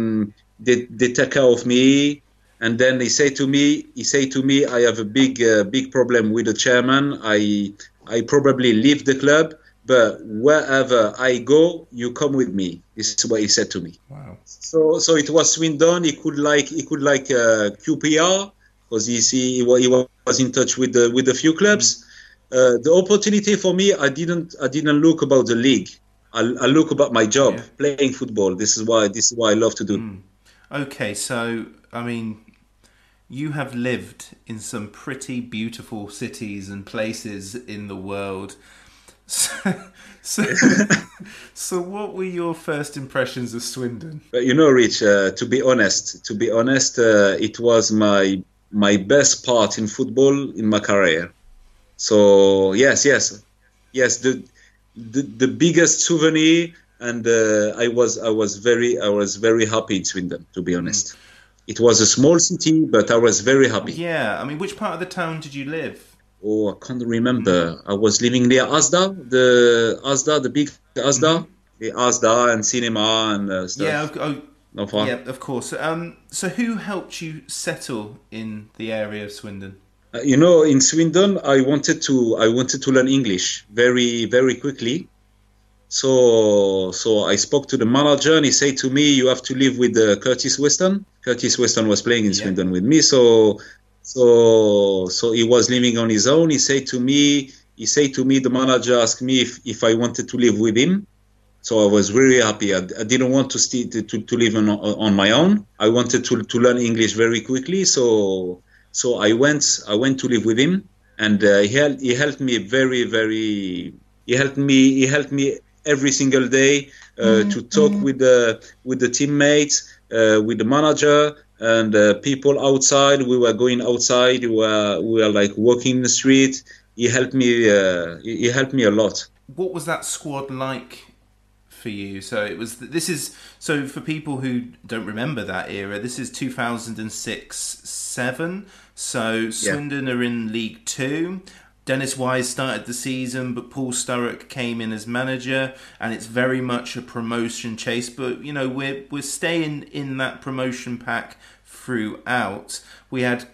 [SPEAKER 5] they, they take care of me and then he say to me he say to me i have a big uh, big problem with the chairman. I i probably leave the club but wherever i go you come with me. This is what he said to me.
[SPEAKER 2] Wow.
[SPEAKER 5] So so it was swindon he could like he could like uh, qpr because he see he, he was in touch with the with a few clubs. Mm. uh, the opportunity for me i didn't i didn't look about the league. I, I look about my job yeah. playing football. This is why this is why i love to do. Mm.
[SPEAKER 2] okay so i mean you have lived in some pretty beautiful cities and places in the world. So, so, so, what were your first impressions of Swindon?
[SPEAKER 5] You know, Rich. Uh, to be honest, to be honest, uh, it was my my best part in football in my career. So yes, yes, yes. The the, the biggest souvenir, and uh, I was I was very I was very happy in Swindon. To be honest. Mm. It was a small city, but I was very happy.
[SPEAKER 2] Yeah, I mean, which part of the town did you live?
[SPEAKER 5] Oh, I can't remember. I was living near Asda, the Asda, the big Asda, mm-hmm. the Asda and cinema and uh, stuff.
[SPEAKER 2] Yeah, oh, no far. Yeah, of course. Um, so, who helped you settle in the area of Swindon?
[SPEAKER 5] Uh, you know, in Swindon, I wanted to I wanted to learn English very very quickly. So so I spoke to the manager and he said to me, "You have to live with uh, Curtis Weston." Curtis Weston was playing in yeah. Swindon with me, so so so he was living on his own. He said to me, he said to me, the manager asked me if, if I wanted to live with him. So I was very happy. I, I didn't want to, stay, to, to, to live on, on my own. I wanted to, to learn English very quickly. So so I went I went to live with him, and uh, he helped, he helped me very very he helped me he helped me every single day uh, mm-hmm. to talk mm-hmm. with the with the teammates, uh, with the manager, and uh, people outside. We were going outside. We were we were like walking in the street. He helped me. Uh, he helped me a lot.
[SPEAKER 2] What was that squad like for you? So it was. This is so for people who don't remember that era. This is two thousand and six seven. So Swindon yeah. are in League Two. Dennis Wise started the season, but Paul Sturrock came in as manager, and it's very much a promotion chase. But you know, we're we're staying in that promotion pack throughout. We had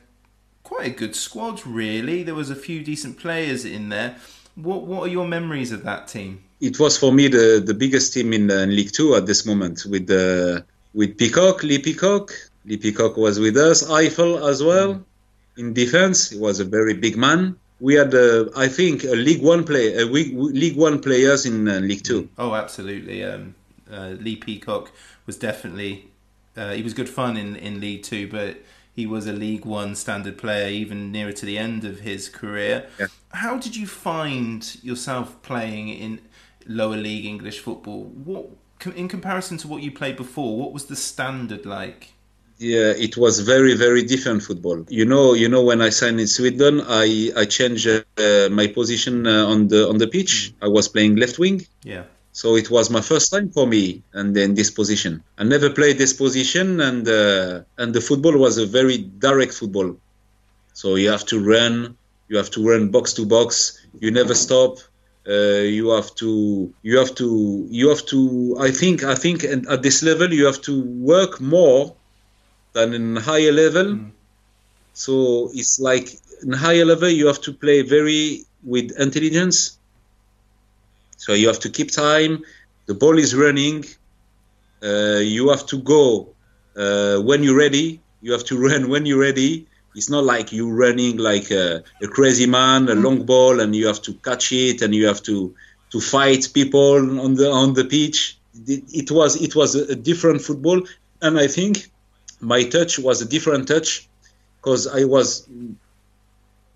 [SPEAKER 2] quite a good squad, really. There was a few decent players in there. What what are your memories of that team?
[SPEAKER 5] It was for me the, the biggest team in, uh, in League Two at this moment with the uh, with Peacock, Lee Peacock. Lee Peacock was with us. Ifil as well. Mm. In defense, he was a very big man we had, uh, I think, a League One play, uh, League One players in uh, League Two.
[SPEAKER 2] Oh, absolutely. Um, uh, Lee Peacock was definitely uh, he was good fun in in League Two, but he was a League One standard player even nearer to the end of his career. Yeah. How did you find yourself playing in lower league English football? What in comparison to what you played before? What was the standard like?
[SPEAKER 5] Yeah, it was very very different football. You know, you know when I signed in Swindon, I I changed uh, my position uh, on the on the pitch. I was playing left wing.
[SPEAKER 2] Yeah.
[SPEAKER 5] So it was my first time for me, and in this position, I never played this position, and uh, and the football was a very direct football. So you have to run, you have to run box to box. You never stop. Uh, you have to you have to you have to i think i think and at this level you have to work more than in higher level. Mm. So it's like in higher level you have to play very with intelligence. So you have to keep time. The ball is running. Uh, you have to go uh, when you're ready. You have to run when you're ready. It's not like you running like a, a crazy man, a mm. long ball, and you have to catch it and you have to to fight people on the on the pitch. It, it was it was a different football, and I think my touch was a different touch because I was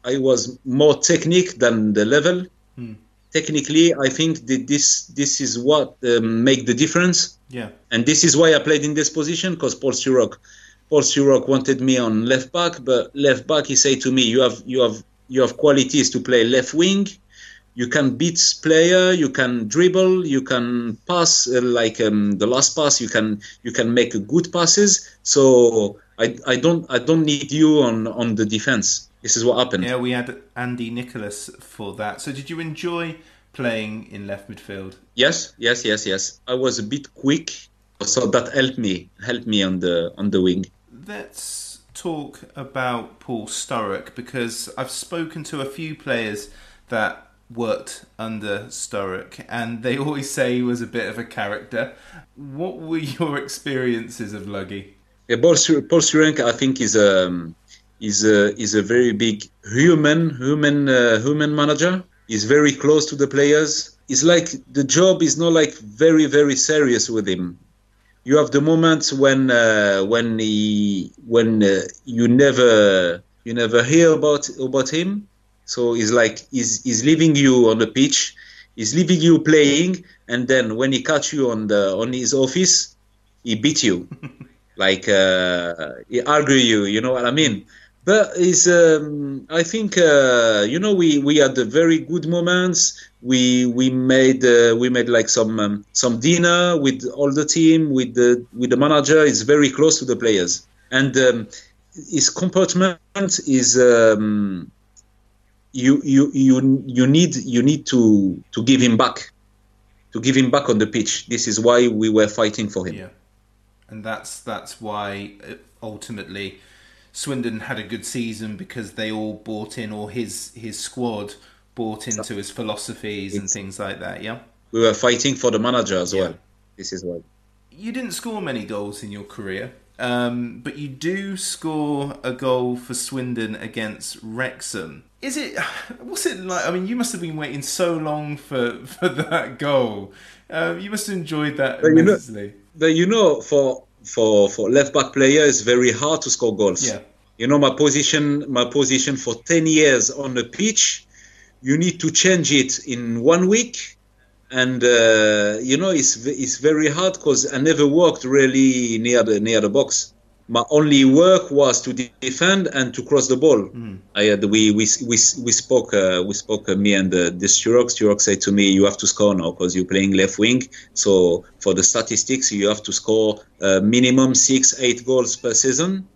[SPEAKER 5] I was more technique than the level. Hmm. Technically, I think that this this is what um, make the difference.
[SPEAKER 2] Yeah.
[SPEAKER 5] And this is why I played in this position because Paul Sturrock, Paul Sturrock wanted me on left back, but left back he said to me, "You have you have you have qualities to play left wing." You can beat player you can dribble you can pass uh, like um, the last pass you can you can make good passes. So I, I don't I don't need you on on the defense. This is what happened.
[SPEAKER 2] Yeah we had Andy Nicholas for that. So did you enjoy playing in left midfield?
[SPEAKER 5] Yes yes yes yes. I was a bit quick so that helped me helped me on the on the wing.
[SPEAKER 2] Let's talk about Paul Sturrock because I've spoken to a few players that worked under Sturrock, and they always say he was a bit of a character. What were your experiences of Luggy?
[SPEAKER 5] Yeah, Paul, Paul I think, is a um, is a is a very big human human uh, human manager. He's very close to the players. It's like the job is not like very very serious with him. You have the moments when uh, when he when uh, you never you never hear about about him so he's like he's, he's leaving you on the pitch, he's leaving you playing, and then when he catch you on the on his office, he beat you, like uh, he argue you. You know what I mean? But is um, I think uh, you know we, we had very good moments. We we made uh, we made like some um, some dinner with all the team with the with the manager. It's very close to the players. and um, his comportment is um, you you you you need you need to to give him back, to give him back on the pitch. This is why we were fighting for him.
[SPEAKER 2] Yeah, and that's that's why uh, ultimately Swindon had a good season because they all bought in, or his his squad bought into his philosophies and things like that. Yeah,
[SPEAKER 5] we were fighting for the manager as well. This is why.
[SPEAKER 2] You didn't score many goals in your career, um, but you do score a goal for Swindon against Wrexham. Is it? What's it like? I mean, you must have been waiting so long for for that goal. Uh, you must have enjoyed that
[SPEAKER 5] but
[SPEAKER 2] immensely.
[SPEAKER 5] You know, but you know, for for for left back player, it's very hard to score goals.
[SPEAKER 2] Yeah.
[SPEAKER 5] You know, my position, my position for ten years on the pitch, you need to change it in one week and uh, you know it's it's very hard because I never worked really near the near the box. My only work was to defend and to cross the ball.
[SPEAKER 2] Mm.
[SPEAKER 5] I had we we we, we spoke uh, we spoke uh, me and the, the. Sturrock said to me, "You have to score now because you're playing left wing. So for the statistics, you have to score uh, minimum six eight goals per season."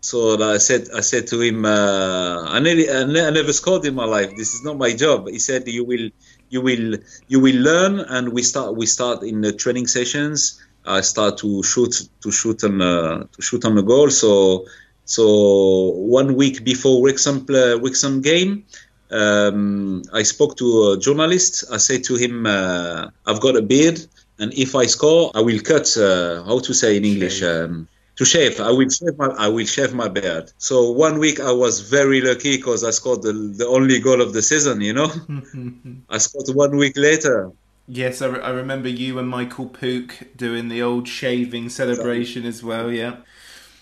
[SPEAKER 5] So I said, I said to him, uh, I, nearly, I, ne- I never scored in my life. This is not my job. He said, you will, you will, you will learn. And we start, we start in the training sessions. I start to shoot, to shoot on, uh, to shoot on the goal. So, so one week before Wrexham, play, Wrexham game, um, I spoke to a journalist. I said to him, uh, I've got a beard, and if I score, I will cut. Uh, how to say in English? Um, to shave. I will shave my I will shave my beard. So one week I was very lucky because I scored the, the only goal of the season. You know, I scored one week later.
[SPEAKER 2] Yes, I, re- I remember you and Michael Pook doing the old shaving celebration exactly. as well. Yeah,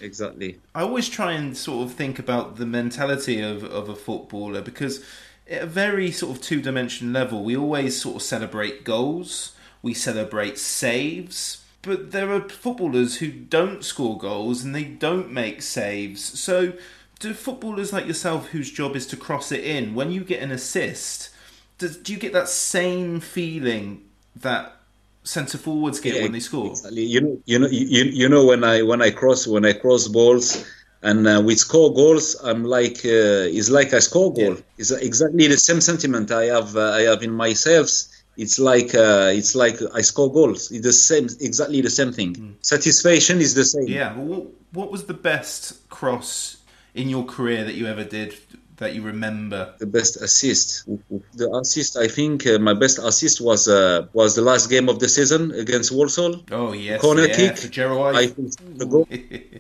[SPEAKER 5] exactly.
[SPEAKER 2] I always try and sort of think about the mentality of of a footballer because at a very sort of two dimension level, we always sort of celebrate goals, we celebrate saves but there are footballers who don't score goals and they don't make saves. So, do footballers like yourself, whose job is to cross it in, when you get an assist, does, do you get that same feeling that centre forwards get yeah, when they score?
[SPEAKER 5] Exactly. You know, you know, you, you know when I when I cross when I cross balls. And uh, we score goals. I'm like, uh, it's like I score goal. Yeah. It's exactly the same sentiment I have. Uh, I have in myself it's like uh, it's like I score goals. It's the same, exactly the same thing. Mm. Satisfaction is the same.
[SPEAKER 2] Yeah. What, what was the best cross in your career that you ever did that you remember?
[SPEAKER 5] The best assist. The assist. I think uh, my best assist was uh, was the last game of the season against Walsall.
[SPEAKER 2] Oh yes.
[SPEAKER 5] Corner
[SPEAKER 2] yeah,
[SPEAKER 5] kick. I think.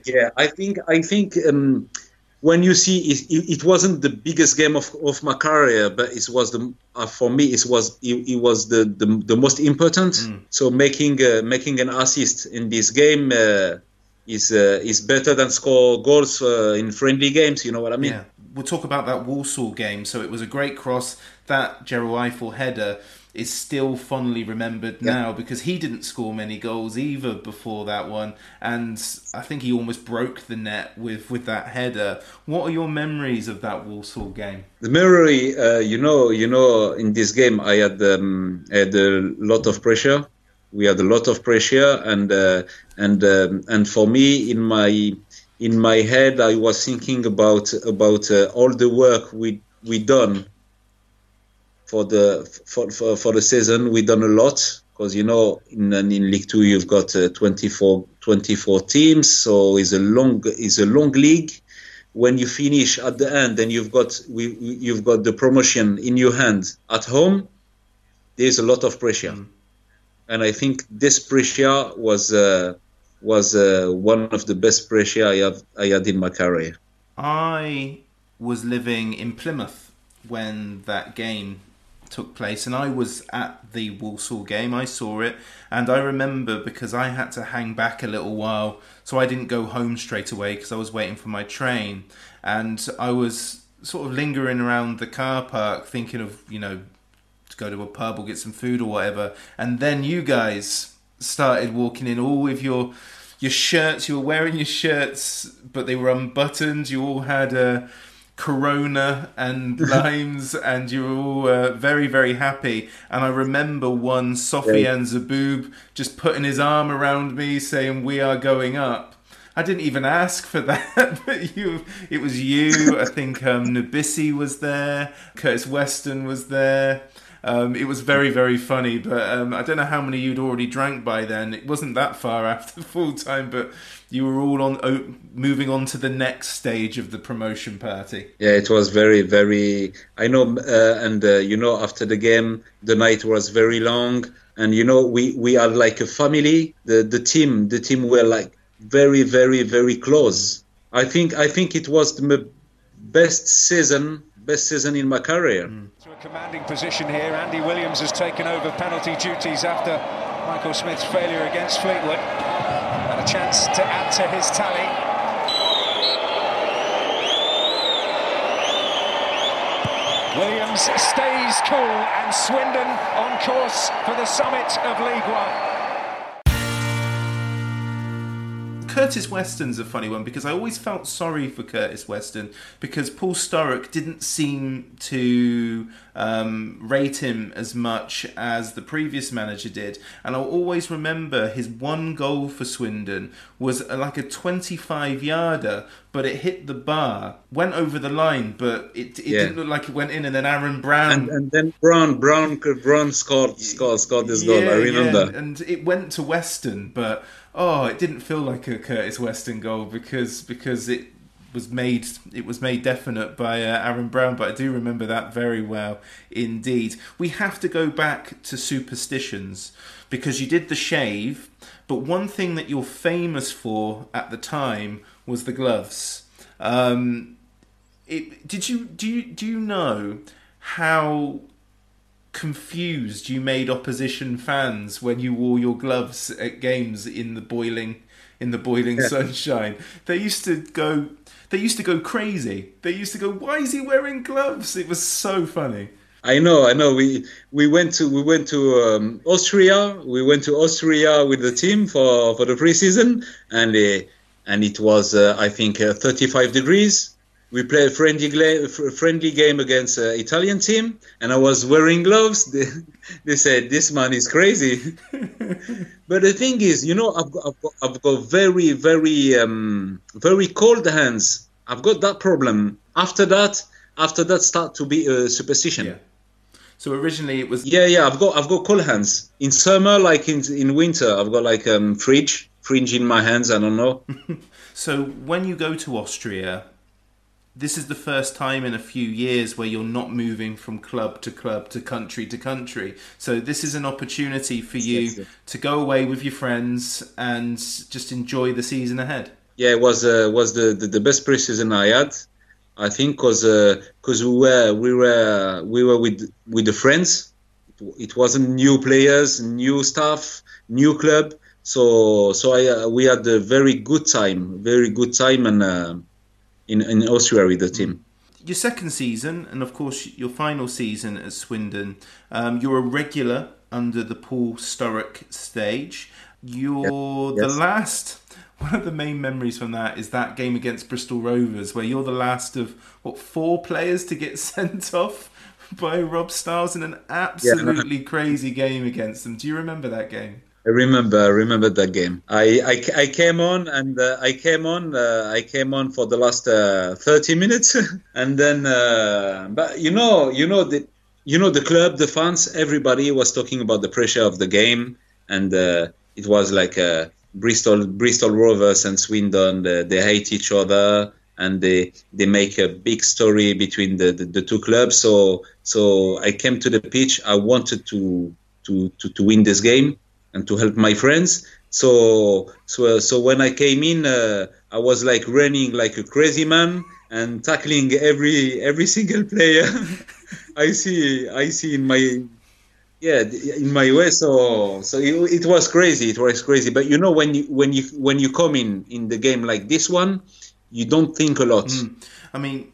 [SPEAKER 5] yeah. I think. I think. Um, when you see it, it, wasn't the biggest game of, of my career, but it was the uh, for me it was it, it was the, the, the most important. Mm. So making uh, making an assist in this game uh, is uh, is better than score goals uh, in friendly games. You know what I mean?
[SPEAKER 2] Yeah. We'll talk about that Walsall game. So it was a great cross. That Jerel Ifil header is still fondly remembered yeah. now because he didn't score many goals either before that one, and I think he almost broke the net with with that header. What are your memories of that Walsall game?
[SPEAKER 5] The memory, uh, you know, you know, in this game I had um, had a lot of pressure. We had a lot of pressure, and uh, and um, and for me, in my in my head, I was thinking about about uh, all the work we we done for the for, for, for the season. We've done a lot because you know in in League Two you've got uh, 24, 24 teams, so it's a long it's a long league. When you finish at the end, and you've got we, you've got the promotion in your hand at home. There's a lot of pressure, mm. and I think this pressure was uh, was uh, one of the best pressure I have I had in my career.
[SPEAKER 2] I was living in Plymouth when that game took place, and I was at the Walsall game. I saw it, and I remember because I had to hang back a little while, so I didn't go home straight away because I was waiting for my train, and I was sort of lingering around the car park, thinking of you know to go to a pub or get some food or whatever, and then you guys started walking in all with your your shirts. You were wearing your shirts, but they were unbuttoned. You all had a Corona and limes, and you were all uh, very, very happy. And I remember one Sofiane Zaaboub just putting his arm around me, saying, "We are going up." I didn't even ask for that, but you, it was you. I think um, Nabissi was there, Curtis Weston was there. Um, it was very, very funny, but um, I don't know how many you'd already drank by then. It wasn't that far after full time, but you were all on oh, moving on to the next stage of the promotion party.
[SPEAKER 5] Yeah, it was very, very. I know, uh, and uh, you know, after the game, the night was very long, and you know, we we are like a family. The the team, the team were like very, very, very close. I think I think it was the best season, best season in my career. Mm To a
[SPEAKER 6] commanding position here. Andy Williams has taken over penalty duties after Michael Smith's failure against Fleetwood. A chance to add to his tally. Williams stays cool and Swindon on course for the summit of League One.
[SPEAKER 2] Curtis Weston's a funny one because I always felt sorry for Curtis Weston because Paul Sturrock didn't seem to um, rate him as much as the previous manager did. And I'll always remember his one goal for Swindon was like a 25 yarder, but it hit the bar, went over the line, but it, it yeah. didn't look like it went in. And then Aaron Brown.
[SPEAKER 5] And, and then Brown, Brown, Brown scored, scored, scored this yeah, goal. I remember.
[SPEAKER 2] Yeah, and it went to Weston, but oh, it didn't feel like a Curtis Weston goal because because it was made it was made definite by uh, Aaron Brown, but I do remember that very well indeed. We have to go back to superstitions because you did the shave, but one thing that you're famous for at the time was the gloves. Um, it, did you do you do you know how confused you made opposition fans when you wore your gloves at games in the boiling in the boiling yeah. sunshine. They used to go they used to go crazy. They used to go, "Why is he wearing gloves?" It was so funny.
[SPEAKER 5] I know, I know. We we went to we went to um, Austria. We went to Austria with the team for for the preseason, and uh, and it was uh, I think uh, 35 degrees we played a friendly, friendly game against an Italian team, and I was wearing gloves. They, they said, This man is crazy. but the thing is, you know, I've got, I've got, I've got very, very, um, very cold hands. I've got that problem. After that, after that, start to be a superstition.
[SPEAKER 2] Yeah. So originally it was.
[SPEAKER 5] Yeah, yeah. I've got I've got cold hands. In summer, like in in winter, I've got like um fridge fringe in my hands. I don't know.
[SPEAKER 2] so when you go to Austria, this is the first time in a few years where you're not moving from club to club to country to country. So this is an opportunity for you to go away with your friends and just enjoy the season ahead.
[SPEAKER 5] Yeah, it was uh, was the, the, the best preseason I had. I think because because uh, we were we were we were with with the friends. It wasn't new players, new staff, new club. So so I uh, we had a very good time, very good time and uh, in, in Austria with the team.
[SPEAKER 2] Your second season, and of course your final season at Swindon, um, you're a regular under the Paul Sturrock stage. You're yes. the last. One of the main memories from that is that game against Bristol Rovers, where you're the last of what four players to get sent off by Rob Styles in an absolutely yeah. crazy game against them. Do you remember that game?
[SPEAKER 5] I remember, I remember that game. I, I, I came on and uh, I came on, uh, I came on for the last uh, 30 minutes, and then, uh, but you know, you know the, you know the club, the fans, everybody was talking about the pressure of the game, and uh, it was like uh, Bristol, Bristol Rovers and Swindon, they, they hate each other, and they they make a big story between the, the, the two clubs. So so I came to the pitch. I wanted to to to, to win this game and to help my friends. So so so when I came in, uh, I was like running like a crazy man and tackling every every single player I see I see in my yeah in my way. So so it, it, was crazy. It was crazy. But you know when you when you when you come in in the game like this one, you don't think a lot. Mm.
[SPEAKER 2] I mean,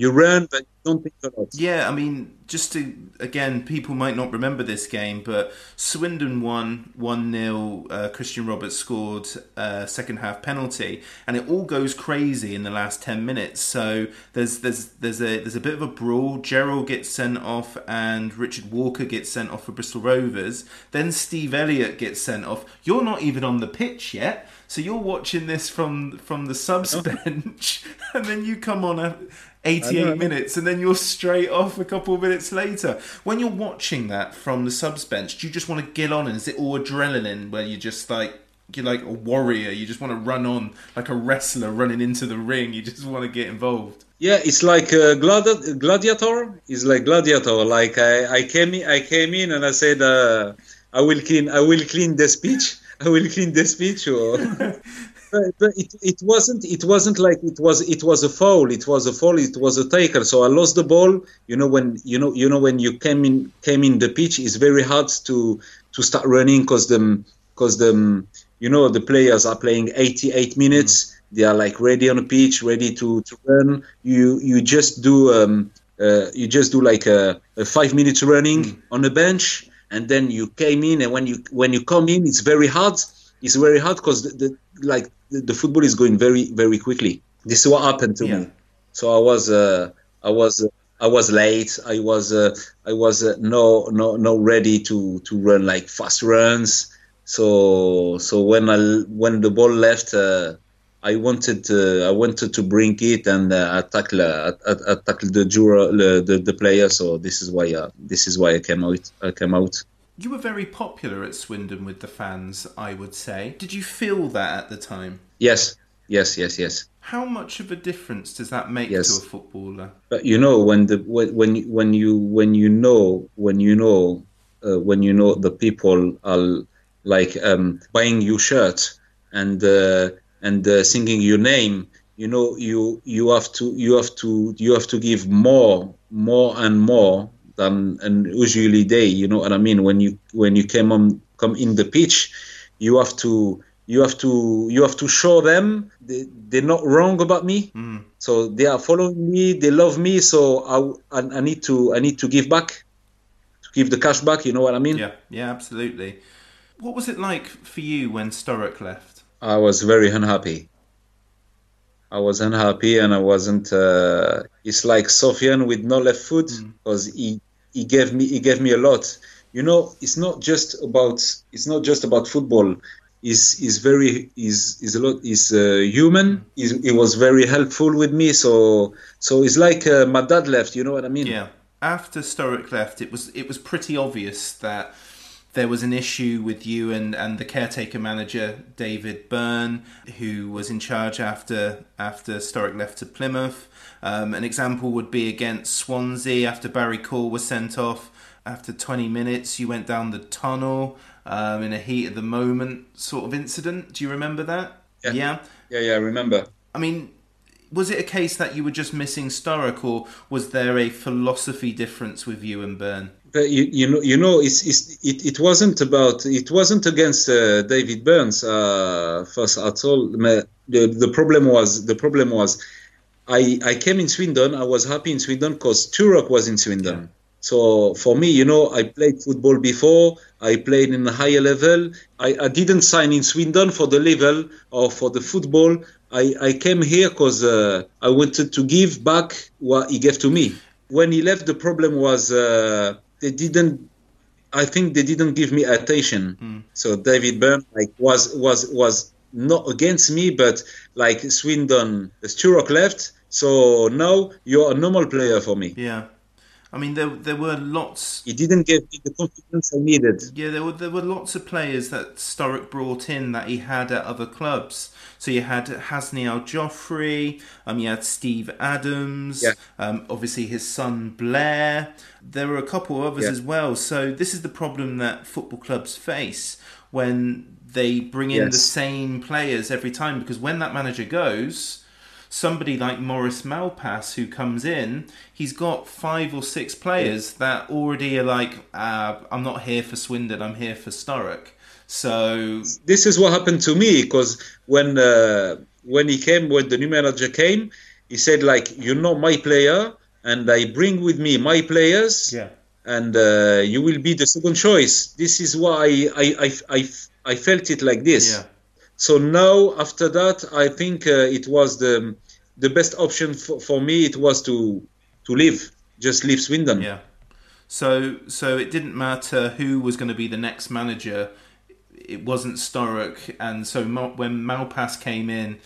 [SPEAKER 5] you run, but don't think a lot.
[SPEAKER 2] Yeah, I mean, just to again, people might not remember this game, but Swindon won one 0 uh, Christian Roberts scored uh, second half penalty, and it all goes crazy in the last ten minutes. So there's there's there's a there's a bit of a brawl. Gerald gets sent off, and Richard Walker gets sent off for Bristol Rovers. Then Steve Elliott gets sent off. You're not even on the pitch yet. So you're watching this from from the subs bench, and then you come on a, 88 minutes, and then you're straight off a couple of minutes later. When you're watching that from the subs bench, do you just want to get on? And is it all adrenaline where you just like you're like a warrior? You just want to run on like a wrestler running into the ring. You just want to get involved.
[SPEAKER 5] Yeah, it's like a gladi- gladiator. It's like gladiator. Like I, I came in, I came in and I said, uh, I will clean, I will clean the speech. I will clean the speech. Or but, but it, it wasn't it wasn't like it was it was a foul. It was a foul. It was a taker. So I lost the ball. You know when you know you know when you came in came in the pitch, it's very hard to to start running because the because the you know the players are playing 88 minutes. Mm. They are like ready on the pitch, ready to, to run. You you just do um, uh, you just do like a, a five minutes running mm. on the bench and then you came in and when you when you come in it's very hard it's very hard because the, the, like the, the, football is going very very quickly this is what happened to yeah. me so i was uh, i was uh, i was late i was uh, i was uh, no no no ready to to run like fast runs so so when i when the ball left uh, I wanted to, I wanted to bring it and uh, attack uh, attack the juror the, the, the player. So this is why uh, this is why I came out. I came out.
[SPEAKER 2] You were very popular at Swindon with the fans, I would say. Did you feel that at the time?
[SPEAKER 5] Yes, yes, yes, yes.
[SPEAKER 2] How much of a difference does that make yes. to a footballer?
[SPEAKER 5] But you know when the when when you when you know when you know uh, when you know the people are like um, buying you shirt and uh, and uh, singing your name you know you you have to you have to you have to give more more and more than an usually day you know what i mean when you when you come on come in the pitch you have to you have to you have to show them they, they're not wrong about me mm. so they are following me they love me so I, I, I need to i need to give back to give the cash back you know what i mean
[SPEAKER 2] yeah yeah absolutely what was it like for you when Sturrock left
[SPEAKER 5] I was very unhappy. I was unhappy and I wasn't. Uh, it's like Sofiane with no left foot because mm. he he gave me he gave me a lot. You know, it's not just about it's not just about football. He's, is very is is a lot is uh, human. He was very helpful with me. So so it's like uh, my dad left. You know what I mean?
[SPEAKER 2] Yeah. After Sturrock left, it was it was pretty obvious that there was an issue with you and, and the caretaker manager David Byrne, who was in charge after after Sturrock left to Plymouth. Um, an example would be against Swansea after Barry Corr was sent off. After 20 minutes, you went down the tunnel um, in a heat of the moment sort of incident. Do you remember that?
[SPEAKER 5] Yeah. Yeah, yeah, yeah I remember.
[SPEAKER 2] I mean, was it a case that you were just missing Sturrock, or was there a philosophy difference with you and Byrne?
[SPEAKER 5] But you, you know, you know, it's, it's, it, it wasn't about, it wasn't against uh, David Burns uh, first at all. The, the problem was, the problem was, I, I came in Swindon. I was happy in Swindon because Sturrock was in Swindon. Yeah. So for me, you know, I played football before. I played in a higher level. I, I didn't sign in Swindon for the level or for the football. I, I came here because uh, I wanted to give back what he gave to me. When he left, the problem was uh, they didn't I think they didn't give me attention. Mm. So David Byrne like was was was not against me, but like Swindon, Sturrock left. So now you're a normal player for me.
[SPEAKER 2] Yeah. I mean, there there were lots.
[SPEAKER 5] He didn't give me the confidence I needed.
[SPEAKER 2] Yeah, there were there were lots of players that Sturrock brought in that he had at other clubs. So you had Hasney Aljofree, um, you had Steve Adams,
[SPEAKER 5] yeah.
[SPEAKER 2] um, obviously his son Blair. There were a couple of others yeah. as well. So this is the problem that football clubs face when they bring in yes. the same players every time because when that manager goes somebody like Maurice Malpas who comes in, he's got five or six players that already are like, uh, I'm not here for Swindon, I'm here for Sturrock. So
[SPEAKER 5] this is what happened to me because when uh, when he came, when the new manager came, he said like, "You're not my player. and I bring with me my players,
[SPEAKER 2] Yeah.
[SPEAKER 5] and uh, you will be the second choice. This is why I I, I, I, I felt it like this.
[SPEAKER 2] Yeah.
[SPEAKER 5] So now after that, I think uh, it was the the best option for, for me. It was to to leave, just leave Swindon.
[SPEAKER 2] Yeah. So so it didn't matter who was going to be the next manager. It wasn't Sturrock, and so Mal- when Malpas came in,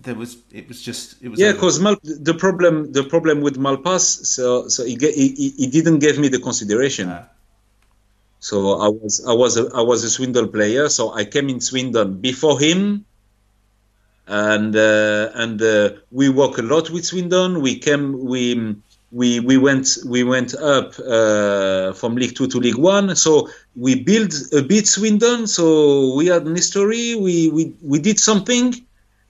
[SPEAKER 2] there was it was just it was
[SPEAKER 5] Yeah, because Mal- the problem the problem with Malpas, so so he, he- he didn't give me the consideration. So I was I was a, I was a Swindon player, so I came in Swindon before him, and uh, and uh, we work a lot with Swindon. We came we we we went we went up uh, from League Two to League One. So we built a bit Swindon. So we had an history. We we we did something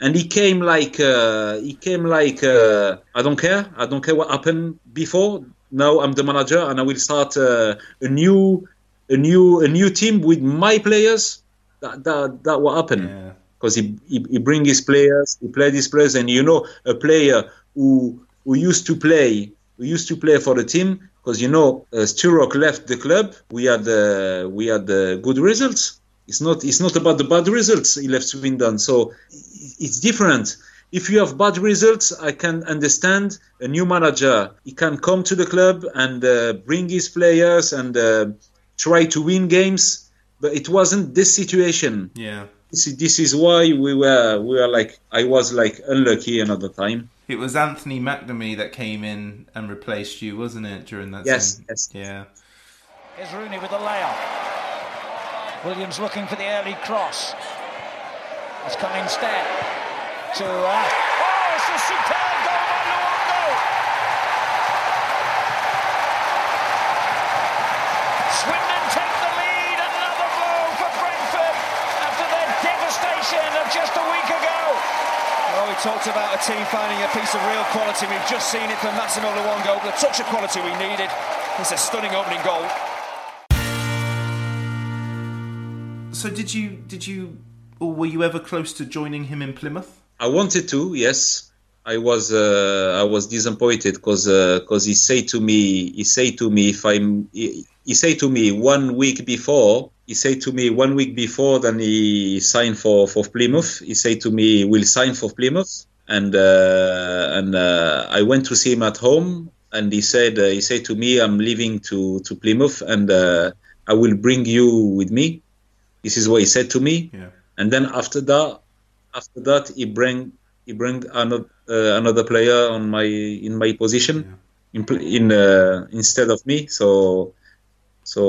[SPEAKER 5] and he came like uh, he came like uh, I don't care. I don't care what happened before. Now I'm the manager, and I will start uh, a new a new a new team with my players. That that that what happened because he, he he bring his players, he played his players, and you know a player who who used to play who used to play for the team because you know uh, Sturrock left the club. We had uh, we had uh, good results. It's not it's not about the bad results. He left Swindon, so it's different. If you have bad results, I can understand a new manager. He can come to the club and uh, bring his players and uh, try to win games. But it wasn't this situation.
[SPEAKER 2] Yeah.
[SPEAKER 5] This, is- this is why we were we were like I was like unlucky another time.
[SPEAKER 2] It was Anthony McNamee that came in and replaced you, wasn't it, during that?
[SPEAKER 5] Yes,
[SPEAKER 2] same-
[SPEAKER 5] yes.
[SPEAKER 2] Yeah.
[SPEAKER 6] Here's Rooney with the layoff. Williams looking for the early cross. It's come instead to. Uh, oh, it's a superb goal by Luongo! Swindon take the lead. Another blow for Brentford after their devastation of just a week ago.
[SPEAKER 7] Well, we talked about a team finding a piece of real quality. We've just seen it from Massimo Luongo. The touch of quality we needed. It's a stunning opening goal.
[SPEAKER 2] So did you did you or were you ever close to joining him in Plymouth?
[SPEAKER 5] I wanted to, yes. I was uh, I was disappointed because because he said to me he say to me if I'm he, he say to me one week before he said to me one week before then he signed for for Plymouth he said to me we'll sign for Plymouth. And uh, and uh, I went to see him at home and he said uh, he said to me I'm leaving to to Plymouth and uh, I will bring you with me. This is what he said to me.
[SPEAKER 2] Yeah.
[SPEAKER 5] and then after that after that he bring he bring another uh, another player on my in my position in in uh, instead of me. So so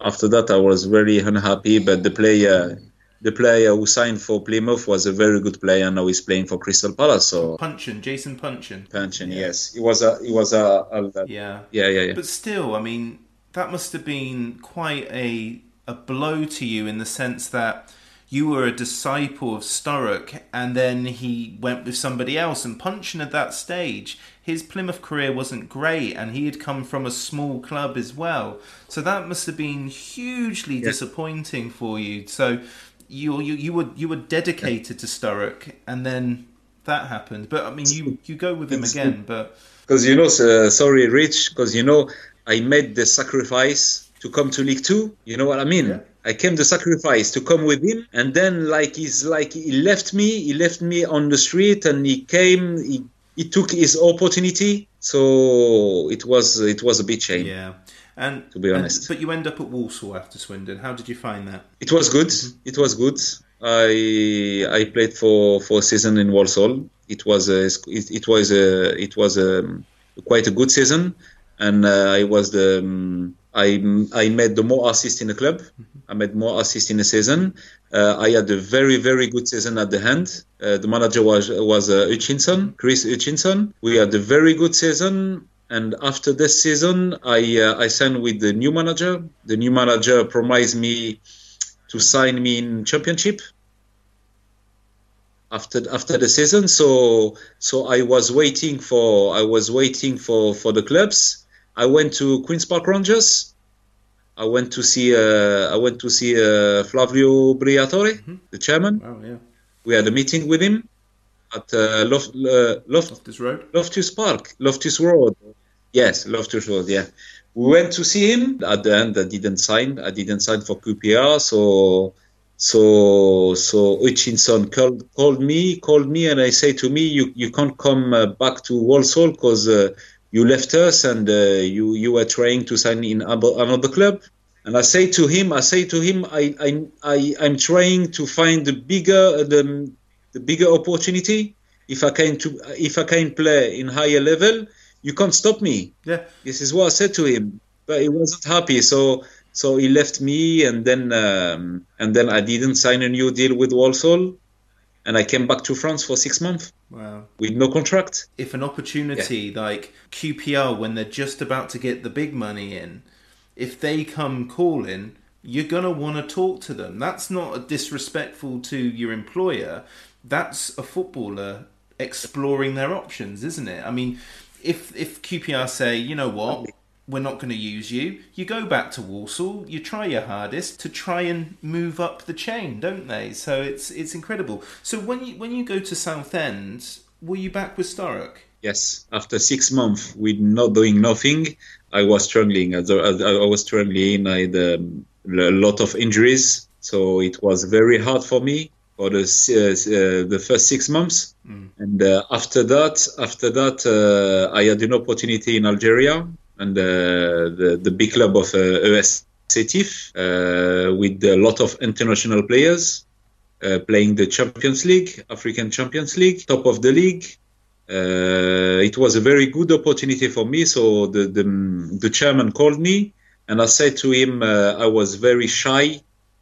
[SPEAKER 5] after that I was very unhappy but the player the player who signed for Plymouth was a very good player now he's playing for Crystal Palace so
[SPEAKER 2] Puncheon, Jason Puncheon.
[SPEAKER 5] Puncheon yes. He was a he was a, a
[SPEAKER 2] Yeah.
[SPEAKER 5] yeah yeah yeah.
[SPEAKER 2] But still, I mean, that must have been quite a a blow to you in the sense that you were a disciple of Sturrock and then he went with somebody else and Puncheon at that stage his Plymouth career wasn't great and he had come from a small club as well. So that must have been hugely disappointing for you. So you you you were you were dedicated to Sturrock and then that happened. But I mean you you go with him again but
[SPEAKER 5] because you know uh, sorry rich because you know i made the sacrifice to come to league two. You know what i mean? I came the sacrifice to come with him and then like he's like he left me he left me on the street and he came he, he took his opportunity so it was it was a bit shame
[SPEAKER 2] Yeah, and
[SPEAKER 5] To be
[SPEAKER 2] and-
[SPEAKER 5] honest.
[SPEAKER 2] but you end up at Walsall after Swindon. How did you find that?
[SPEAKER 5] it was good. It was good. I i played for for a season in Walsall. It was a it, it was a it was a quite a good season. And uh, i was the um, i i made the more assists in the club. I made more assists in the season i had a very very good season at the end. Uh, the manager was was uh, Hutchinson chris Hutchinson. We had a very good season. And after this season i uh, i signed with the new manager. The new manager promised me to sign me in championship after after the season. So so i was waiting for i was waiting for for the clubs. I went to queens park rangers i went to see uh, i went to see uh, flavio briatore the chairman
[SPEAKER 2] Oh yeah,
[SPEAKER 5] we had a meeting with him at uh, Loft, uh, Loft,
[SPEAKER 2] Loftus Road.
[SPEAKER 5] Loftus Park, Loftus Road. Yes, Loftus Road. Yeah, we went to see him. At the end, I didn't sign. I didn't sign for QPR. So, so, so Hutchinson called called me, called me, and I say to me, you you can't come uh, back to Walsall because uh, you left us and uh, you you were trying to sign in another club. And I say to him, I say to him, I I, I I'm trying to find the bigger the the bigger opportunity. If I can to if I can play in higher level, you can't stop me.
[SPEAKER 2] Yeah.
[SPEAKER 5] This is what I said to him, but he wasn't happy. So so he left me, and then um, and then I didn't sign a new deal with Walsall, and I came back to France for six months.
[SPEAKER 2] Wow.
[SPEAKER 5] With no contract.
[SPEAKER 2] If an opportunity yeah. like QPR, when they're just about to get the big money in, if they come calling, you're gonna want to talk to them. That's not disrespectful to your employer that's a footballer exploring their options, isn't it? I mean, if if QPR say, you know what, we're not going to use you, you go back to Walsall, you try your hardest to try and move up the chain, don't they? So it's it's incredible. So when you when you go to Southend, were you back with Sturrock?
[SPEAKER 5] Yes, after six months with not doing nothing, I was struggling. I, I was struggling. I had um, a lot of injuries, so it was very hard for me for the uh, the first six months, mm. and uh, after that, after that, uh, I had an opportunity in Algeria and uh, the the big club of uh, ES Sétif uh, with a lot of international players playing the Champions League, African Champions League, top of the league. it was a very good opportunity for me. So the the, the chairman called me, and I said to him, I was very shy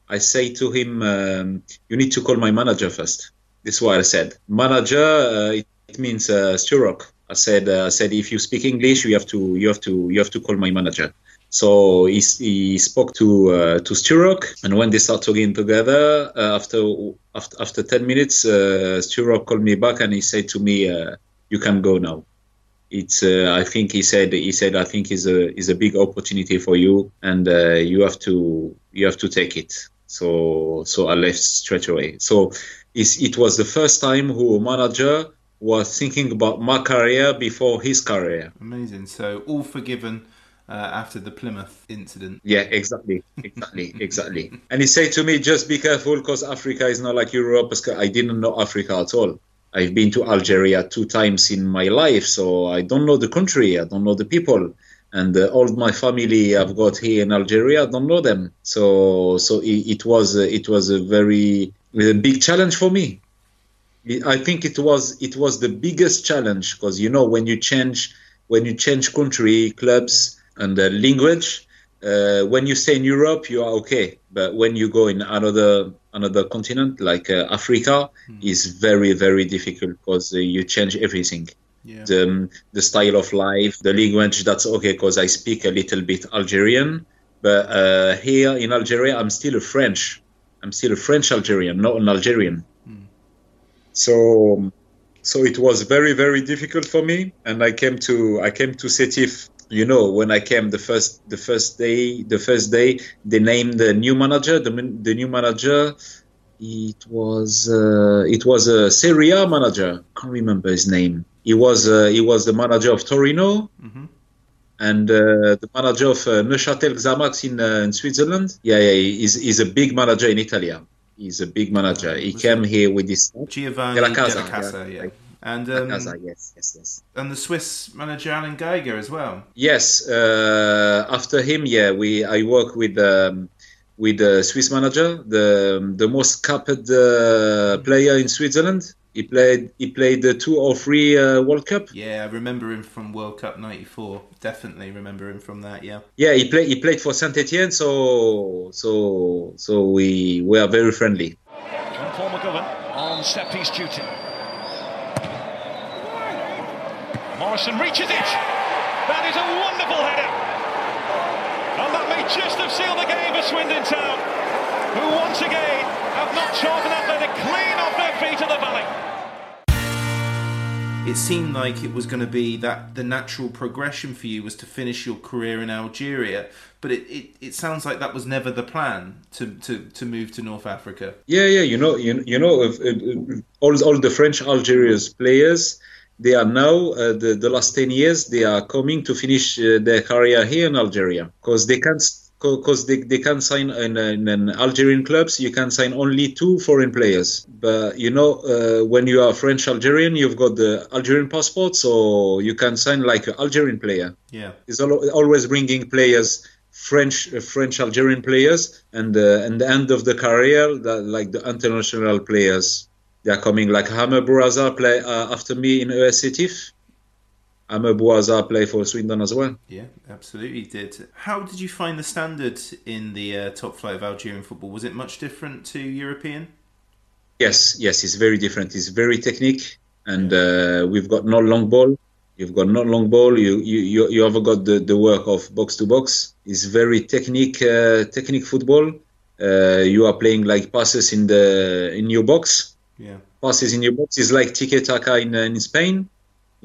[SPEAKER 5] I say to him, um, "You need to call my manager first. This is what I said. Manager, uh, it, it, means uh, Sturrock. I said, uh, I said, if you speak English, you have to, you have to, you have to call my manager. So he, he spoke to uh, to Sturrock, and when they start talking together, uh, after after after ten minutes, uh, Sturrock called me back and he said to me, uh, "You can go now." It's uh, I think he said he said I think is a is a big opportunity for you, and uh, you have to you have to take it. So so I left straight away. So it was the first time who a manager was thinking about my career before his career.
[SPEAKER 2] Amazing. So all forgiven. Uh, after the Plymouth incident.
[SPEAKER 5] Yeah, exactly, exactly, exactly. And he said to me, just be careful because Africa is not like Europe. Because I didn't know Africa at all. I've been to Algeria two times in my life, so I don't know the country, I don't know the people and uh, all my family I've got here in Algeria I don't know them. So so it, it was uh, it was a very a big challenge for me. I think it was it was the biggest challenge because you know when you change when you change country, clubs, and uh, language. Uh, when you stay in Europe, you are okay, but when you go in another another continent like uh, Africa, mm. is very very difficult because uh, you change everything yeah. the, the style of life, the language. That's okay because I speak a little bit Algerian. But uh, here in Algeria, I'm still a French. I'm still a French Algerian, not an Algerian. So, so it was very very difficult for me, and I came to I came to Sétif. You know, when I came the first the first day the first day they named the new manager. The the new manager it was uh, it was a Serie A manager. Can't remember his name. He was uh, he was the manager of Torino. Mm-hmm. And uh, the manager of uh, Neuchâtel Xamax in, uh, in Switzerland, yeah, yeah, he's, he's a big manager in Italy. He's a big manager. He came it? here with this
[SPEAKER 2] Giovanni Della Casa, Della Casa yeah. yeah. And um,
[SPEAKER 5] Casa, yes, yes, yes.
[SPEAKER 2] And the Swiss manager Alain Geiger as well.
[SPEAKER 5] Yes, uh, after him, yeah, we I work with um, with the Swiss manager, the the most capped uh, player in Switzerland. He played he played the two or three uh, World Cup.
[SPEAKER 2] Yeah, I remember him from World Cup '94. Definitely remember him from that. Yeah.
[SPEAKER 5] Yeah, he played he played for Saint Etienne, so so so we we are very friendly.
[SPEAKER 6] John Paul McGovern on set piece duty. Morrison reaches it. That is a wonderful header. And that may just have sealed the game for Swindon Town, who once again have not chalked Athletic clean off their feet at the Valley
[SPEAKER 2] it seemed like it was going to be that the natural progression for you was to finish your career in Algeria. But it, it, it sounds like that was never the plan to, to, to move to North Africa.
[SPEAKER 5] Yeah, yeah, you know, you, you know, if, if, all all the French Algerians players they are now uh, the the last ten years they are coming to finish uh, their career here in Algeria because they can't because they, they can sign in, in, in, Algerian clubs you can sign only two foreign players. But you know uh, when you are French Algerian you've got the Algerian passport so you can sign like an Algerian player.
[SPEAKER 2] Yeah.
[SPEAKER 5] It's always bringing players French uh, French Algerian players and uh, and the end of the career the, like the international players. They are coming like Hameur Bouazza play uh, after me in ES Hameur Bouazza play for Swindon as well.
[SPEAKER 2] Yeah, absolutely did. How did you find the standard in the uh, top flight of Algerian football? Was it much different to European?
[SPEAKER 5] Yes, yes, it's very different. It's very technique, and uh, we've got no long ball. You've got no long ball. You you you, you have got the, the work of box to box. It's very technique uh, technique football. Uh, you are playing like passes in the in your box.
[SPEAKER 2] Yeah,
[SPEAKER 5] passes in your box is like tiki taka in uh, in Spain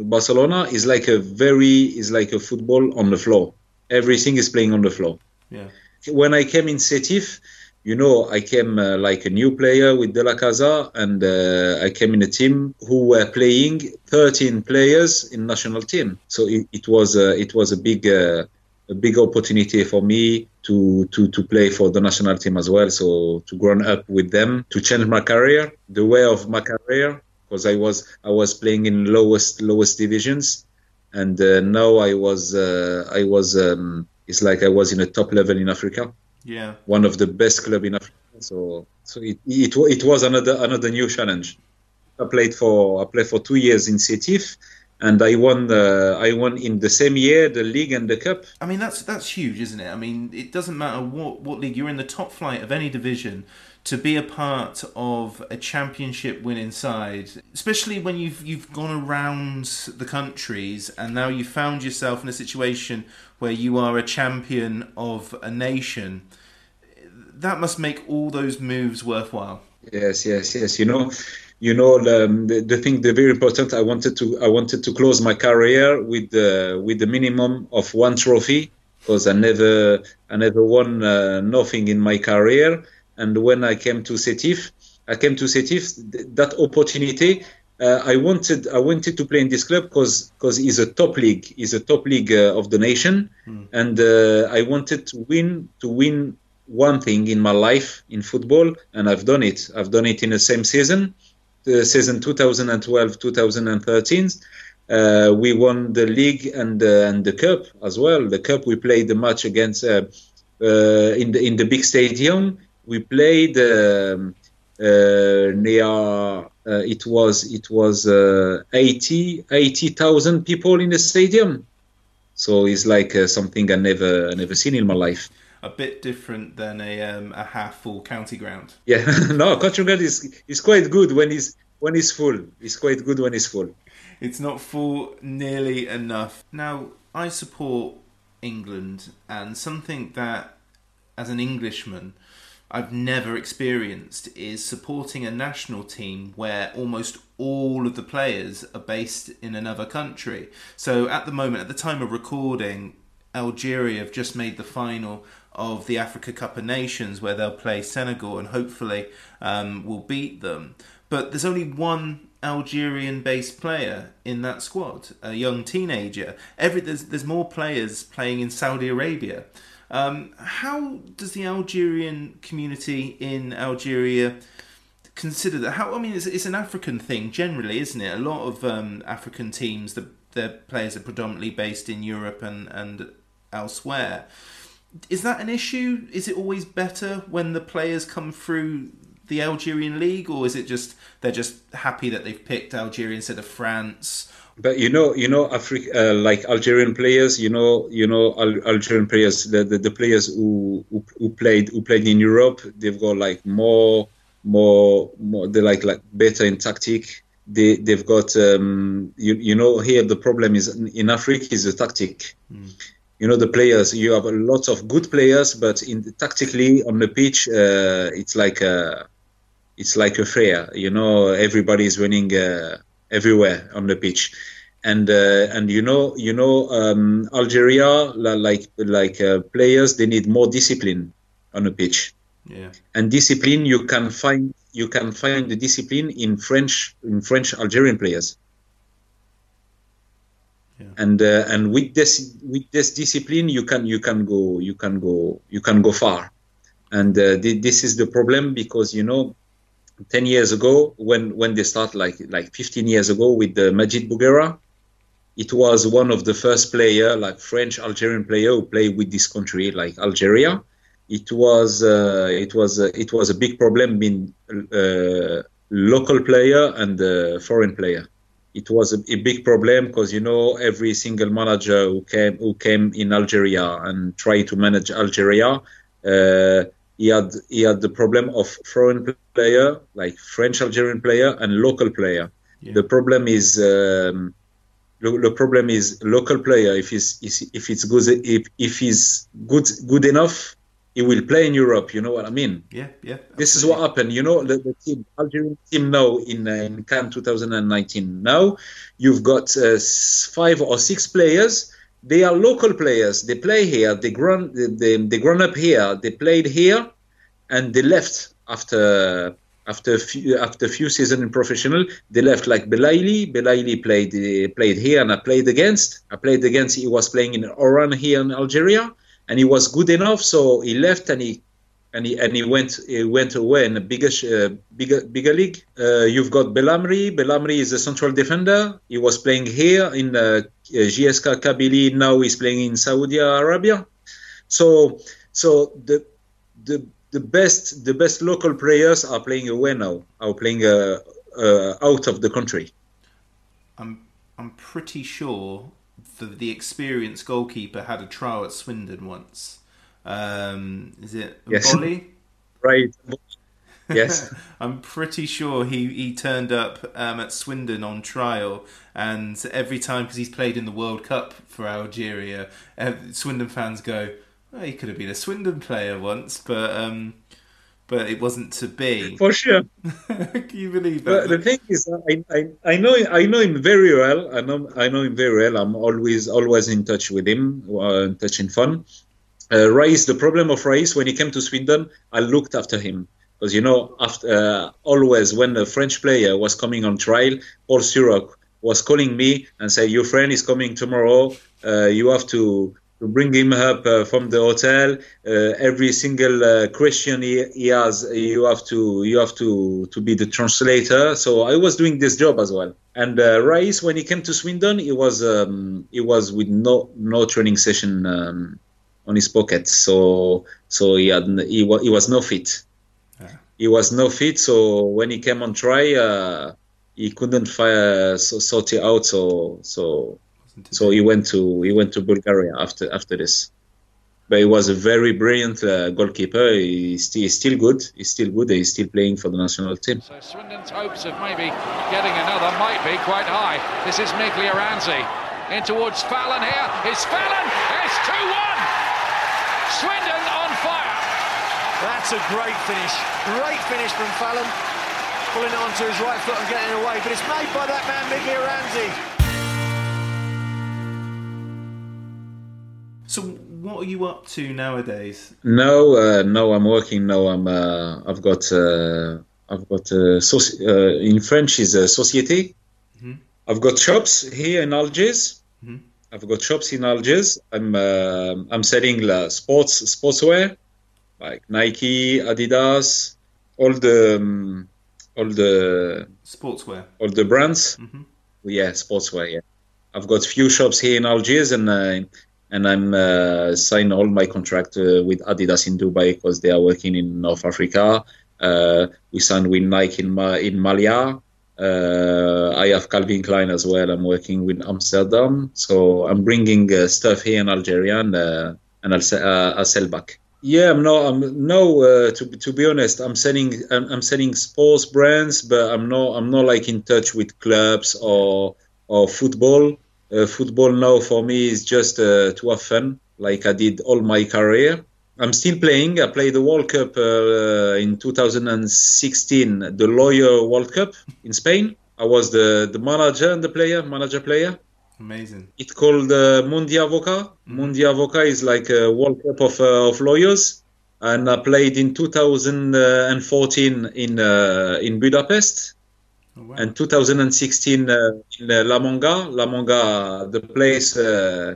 [SPEAKER 5] Barcelona is like a very is like a football on the floor. Everything is playing on the floor.
[SPEAKER 2] Yeah.
[SPEAKER 5] When I came in Sétif, you know, I came uh, like a new player with Della Casa, and uh, I came in a team who were playing 13 players in national team. So it, it was uh, it was a big uh, a big opportunity for me to, to to play for the national team as well. So to grow up with them, to change my career, the way of my career because I was I was playing in lowest lowest divisions, and uh, now I was uh, I was um, it's like I was in a top level in Africa.
[SPEAKER 2] Yeah,
[SPEAKER 5] one of the best club in Africa. So so it, it it was another another new challenge. I played for I played for two years in Sétif, and I won the I won in the same year the league and the cup.
[SPEAKER 2] I mean that's that's huge, isn't it? I mean it doesn't matter what what league you're in the top flight of any division to be a part of a championship winning side, especially when you've you've gone around the countries and now you've found yourself in a situation where you are a champion of a nation, that must make all those moves worthwhile.
[SPEAKER 5] Yes, yes, yes. You know, you know um, the, the thing, the very important. I wanted to I wanted to close my career with the with the minimum of one trophy because I never I never won uh, nothing in my career and when I came to Sétif, I came to Sétif. That opportunity, uh, I wanted I wanted to play in this club because because it's a top league, it's a top league uh, of the nation, mm. and uh, I wanted to win to win one thing in my life in football, and I've done it. I've done it in the same season, the season 2012-2013. Uh, we won the league and uh, and the cup as well. The cup we played the match against uh, uh in the in the big stadium we played um, uh, near uh, it was it was uh, 80 80,000 people in the stadium. So it's like uh, something I never I never seen in my life.
[SPEAKER 2] A bit different than a um, a half full county ground.
[SPEAKER 5] Yeah no county ground is is quite good when it's when it's full. It's quite good when it's full.
[SPEAKER 2] It's not full nearly enough. Now I support England and something that as an Englishman I've never experienced is supporting a national team where almost all of the players are based in another country. So at the moment, at the time of recording, Algeria have just made the final of the Africa Cup of Nations where they'll play Senegal and hopefully um, will beat them. But there's only one Algerian based player in that squad, a young teenager. Every there's there's more players playing in Saudi Arabia. Um, how does the Algerian community in Algeria consider that? How I mean, it's, it's an African thing generally, isn't it? A lot of um, African teams, the their players are predominantly based in Europe and and elsewhere. Is that an issue? Is it always better when the players come through the Algerian league, or is it just they're just happy that they've picked Algeria instead of France?
[SPEAKER 5] But you know, you know, Africa, uh, like Algerian players, you know, you know, Al- Algerian players, the, the, the players who, who, who played who played in Europe, they've got like more, more, more. They're like like better in tactic. They they've got um, you you know here the problem is in Africa is the tactic. Mm. You know the players. You have a lot of good players, but in tactically on the pitch, uh, it's like a, it's like a fair. You know, everybody is running. Uh, everywhere on the pitch and uh, and you know you know um, Algeria like like uh, players they need more discipline on the pitch
[SPEAKER 2] yeah
[SPEAKER 5] and discipline you can find you can find the discipline in French in French Algerian players. Yeah. And uh, and with this with this discipline, you can you can go you can go you can go far. And uh, th- this is the problem because you know 10 years ago when when they start like like 15 years ago with the Madjid Bougherra it was one of the first player like French Algerian player who played with this country like Algeria. It was uh, it was uh, it was a big problem being uh, local player and uh, foreign player. It was a, a big problem because you know every single manager who came who came in Algeria and tried to manage Algeria uh, he had he had the problem of foreign player like French Algerian player and local player.
[SPEAKER 2] Yeah.
[SPEAKER 5] The problem is um, lo- the problem is local player. If he's if it's good if if he's good good enough, he will play in Europe. You know what I mean?
[SPEAKER 2] Yeah, yeah.
[SPEAKER 5] This is what happened. You know, the, the team, Algerian team now in, uh, in CAN 2019. Now you've got uh, five or six players. They are local players. They play here. They grown, they, they, grown up here. They played here, and they left after after a few after a few seasons in professional. They left like Belaili. Belaili played played here, and I played against. I played against. He was playing in Oran here in Algeria, and he was good enough. So he left, and he and he and he went he went away in a bigger uh, bigger bigger league. Uh, you've got Belamri. Belamri is a central defender. He was playing here in uh, JS Kabylie. Now he's playing in Saudi Arabia. So so the the the best the best local players are playing away now. Are playing uh, uh, out of the country.
[SPEAKER 2] I'm I'm pretty sure that the experienced goalkeeper had a trial at Swindon once. Um, is it
[SPEAKER 5] Yes.
[SPEAKER 2] M'Bolhi?
[SPEAKER 5] Right. Yes.
[SPEAKER 2] I'm pretty sure he, he turned up um, at Swindon on trial, and every time because he's played in the World Cup for Algeria, uh, Swindon fans go, well, he could have been a Swindon player once, but um, but it wasn't to be.
[SPEAKER 5] For sure.
[SPEAKER 2] Can you believe that?
[SPEAKER 5] But the thing is, I, I, I know I know him very well. I know I know him very well. I'm always always in touch with him, uh, in touch in fun. Uh, Raïs, the problem of Raïs when he came to Swindon, I looked after him because you know after uh, always when a French player was coming on trial, Paul Sturrock was calling me and say, "Your friend is coming tomorrow. Uh, you have to." To bring him up uh, from the hotel, uh, every single uh, question he, he has, you have to you have to to be the translator. So I was doing this job as well. And uh, Raïs, when he came to Swindon, he was um, he was with no no training session um, on his pocket. So so he had he, wa- he was no fit. He was no fit. So when he came on try, uh, he couldn't fire so, sort it out. So so so he went to he went to Bulgaria after after this. But he was a very brilliant uh, goalkeeper. He's, st- he's still good. He's still good. He's still playing for the national team.
[SPEAKER 3] So Swindon's hopes of maybe getting another might be quite high. This is Miglioranzi in towards Fallon here. It's Fallon. It's 2-1. Swindon on fire.
[SPEAKER 7] That's a great finish. Great finish from Fallon. Pulling it onto his right foot and getting away. But it's made by that man, Miglioranzi.
[SPEAKER 2] So what are you up to nowadays?
[SPEAKER 5] No, uh, no, I'm working No, I'm uh, I've got uh, I've got uh, soci- uh, in French is a société.
[SPEAKER 2] Mhm.
[SPEAKER 5] I've got shops here in Algiers.
[SPEAKER 2] Mhm.
[SPEAKER 5] I've got shops in Algiers. I'm uh, I'm selling uh, sports sportswear like Nike, Adidas, all the um, all the
[SPEAKER 2] Sportswear.
[SPEAKER 5] all the brands.
[SPEAKER 2] Mhm.
[SPEAKER 5] Yeah, sportswear. Yeah, I've got few shops here in Algiers, and uh, and I'm uh, signed all my contract uh, with Adidas in Dubai because they are working in North Africa. Uh, we signed with Nike in Ma- in Malia. Uh, I have Calvin Klein as well. I'm working with Amsterdam, so I'm bringing uh, stuff here in Algeria, and uh, and I'll, uh, I'll sell back. Yeah, no, I'm no. Uh, to to be honest, I'm selling I'm, I'm selling sports brands, but I'm not I'm not like in touch with clubs or or football. Uh, football now for me is just uh, to have fun, like I did all my career. I'm still playing. I played the World Cup uh, in 2016, the Lawyer World Cup in Spain. I was the, the manager and the player, manager player.
[SPEAKER 2] Amazing.
[SPEAKER 5] It's called uh, Mundiavocat. Mundi Avoca is like a World Cup of, uh, of lawyers. and I played in 2014 in uh, in Budapest,
[SPEAKER 2] Oh, wow.
[SPEAKER 5] and 2016 uh, in uh, La Manga. La Manga, the place uh,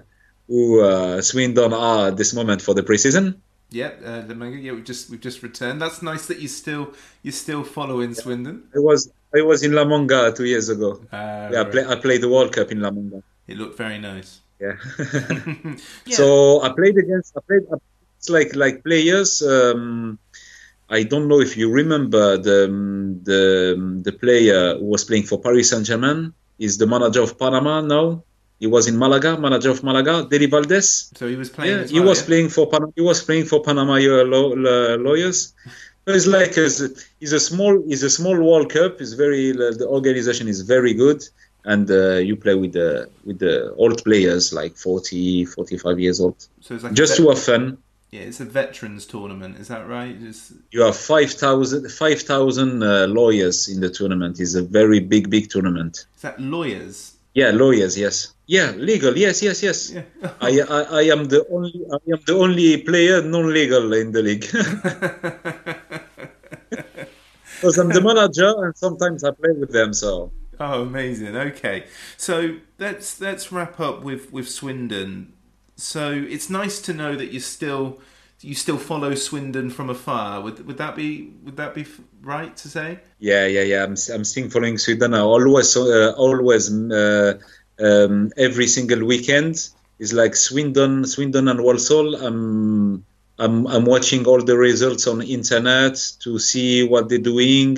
[SPEAKER 5] who uh, Swindon are at this moment for the preseason.
[SPEAKER 2] Yeah, uh, the manga. Yeah, we've just we've just returned. That's nice that you still you're still following Swindon.
[SPEAKER 5] I was I was in La Manga two years ago.
[SPEAKER 2] Uh,
[SPEAKER 5] yeah, I, play, I played the World Cup in La Manga.
[SPEAKER 2] It looked very nice.
[SPEAKER 5] Yeah.
[SPEAKER 2] Yeah.
[SPEAKER 5] So I played against I played it's like like players. Um, I don't know if you remember the the the player who was playing for Paris Saint Germain. Is the manager of Panama now? He was in Malaga, manager of Malaga, Dely Valdés.
[SPEAKER 2] So he was playing.
[SPEAKER 5] Yeah,
[SPEAKER 2] as
[SPEAKER 5] he was
[SPEAKER 2] yeah?
[SPEAKER 5] playing for Panama. He was playing for Panama law, law- lawyers. It's like a, it's a small it's a small World Cup. It's very the organization is very good, and uh, you play with the with the old players like 40, 45 years old.
[SPEAKER 2] So it's like
[SPEAKER 5] Just to have fun.
[SPEAKER 2] Yeah, it's a veterans tournament. Is that right? It's,
[SPEAKER 5] You have 5,000 5,000, uh, lawyers in the tournament. It's a very big big tournament.
[SPEAKER 2] is that lawyers?
[SPEAKER 5] Yeah, lawyers. Yes. Yeah, legal. Yes, yes, yes.
[SPEAKER 2] Yeah.
[SPEAKER 5] I, I I am the only I am the only player non-legal in the league. Because I'm the manager and sometimes I play with them. So
[SPEAKER 2] Oh, amazing. Okay, so let's let's wrap up with with Swindon. So it's nice to know that you still you still follow Swindon from afar. Would would that be would that be right to say?
[SPEAKER 5] yeah, yeah, yeah. I'm I'm still following Swindon. I always uh, always uh, um, every single weekend is like Swindon, Swindon and Walsall. I'm I'm I'm watching all the results on internet to see what they're doing.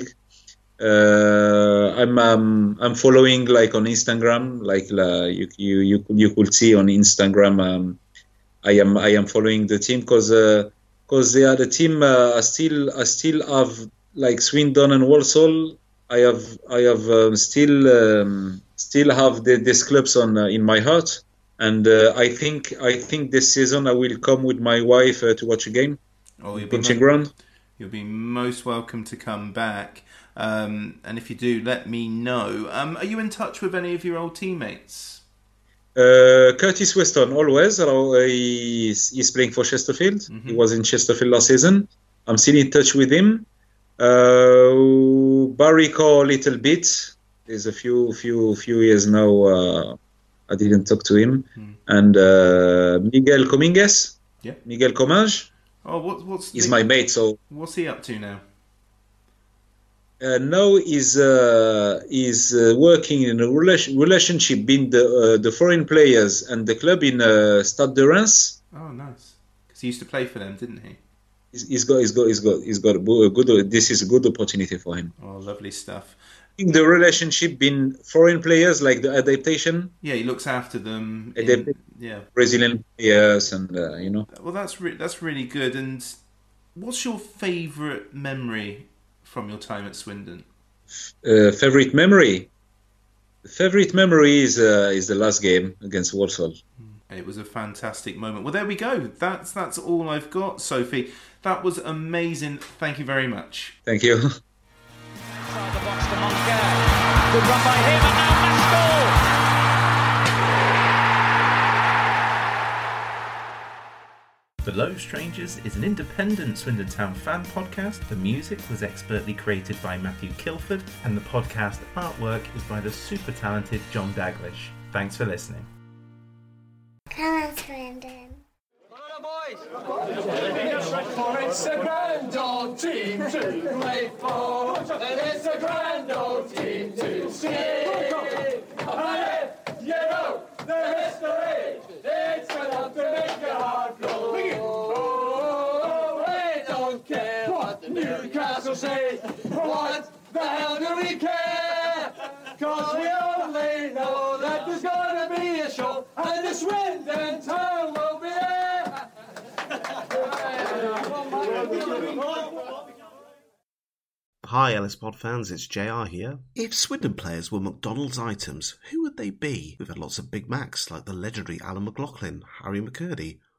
[SPEAKER 5] Uh, I'm um, I'm following like on Instagram, like uh, you you you could- you could see on Instagram. Um, I am I am following the team because because they are the team. Uh, I still I still have like Swindon and Walsall. I have I have um, still um, still have the, these clubs on uh, in my heart, and uh, I think I think this season I will come with my wife uh, to watch a game.
[SPEAKER 2] Oh, you'll be You'll be most welcome to come back. Um, and if you do, let me know. Um, are you in touch with any of your old teammates?
[SPEAKER 5] Uh, Curtis Weston always. Uh, he's, he's playing for Chesterfield. He was in Chesterfield last season. I'm still in touch with him. Uh, Barry Corr a little bit. There's a few few few years now. Uh, I didn't talk to him. And uh, Miguel Comminges.
[SPEAKER 2] Yeah.
[SPEAKER 5] Miguel Comminges.
[SPEAKER 2] Oh, what, what's
[SPEAKER 5] He's
[SPEAKER 2] the-
[SPEAKER 5] my mate. So
[SPEAKER 2] What's he up to now?
[SPEAKER 5] Uh, now he's uh, he's uh, working in a relation, relationship between the uh, the foreign players and the club in uh, Stade de Reims.
[SPEAKER 2] Oh, nice. Because he used to play for them, didn't he?
[SPEAKER 5] He's, he's got he's got he's got he's got a good. This is a good opportunity for him.
[SPEAKER 2] Oh, lovely stuff.
[SPEAKER 5] In the relationship between foreign players, like the adaptation,
[SPEAKER 2] Yeah, he looks after them. In- yeah.
[SPEAKER 5] Brazilian players, and uh, you know.
[SPEAKER 2] Well, that's re- that's really good. And what's your favourite memory from your time at Swindon?
[SPEAKER 5] Uh, favorite memory. Favorite memory is uh, is the last game against Walsall.
[SPEAKER 2] It was a fantastic moment. Well, there we go. That's that's all I've got, Sophie. That was amazing. Thank you very much.
[SPEAKER 5] Thank you.
[SPEAKER 6] The box to Good run by him, and now Maskell.
[SPEAKER 8] Below Strangers is an independent Swindon Town fan podcast. The music was expertly created by Matthew Kilford, and the podcast artwork is by the super talented John Daglish. Thanks for listening.
[SPEAKER 9] Come on, Swindon.
[SPEAKER 10] It's a grand old team to play for, and it's a grand old team to see. And if you know the history, it's enough to make your heart glow. Newcastle say. What the hell do we care? Cause we only know that there's gonna be a show, and the Swindon town will be there.
[SPEAKER 1] Hi, Ellis Pod fans, it's JR here. If Swindon players were McDonald's items, who would they be? We've had lots of Big Macs like the legendary Alan McLoughlin, Harry McCurdy,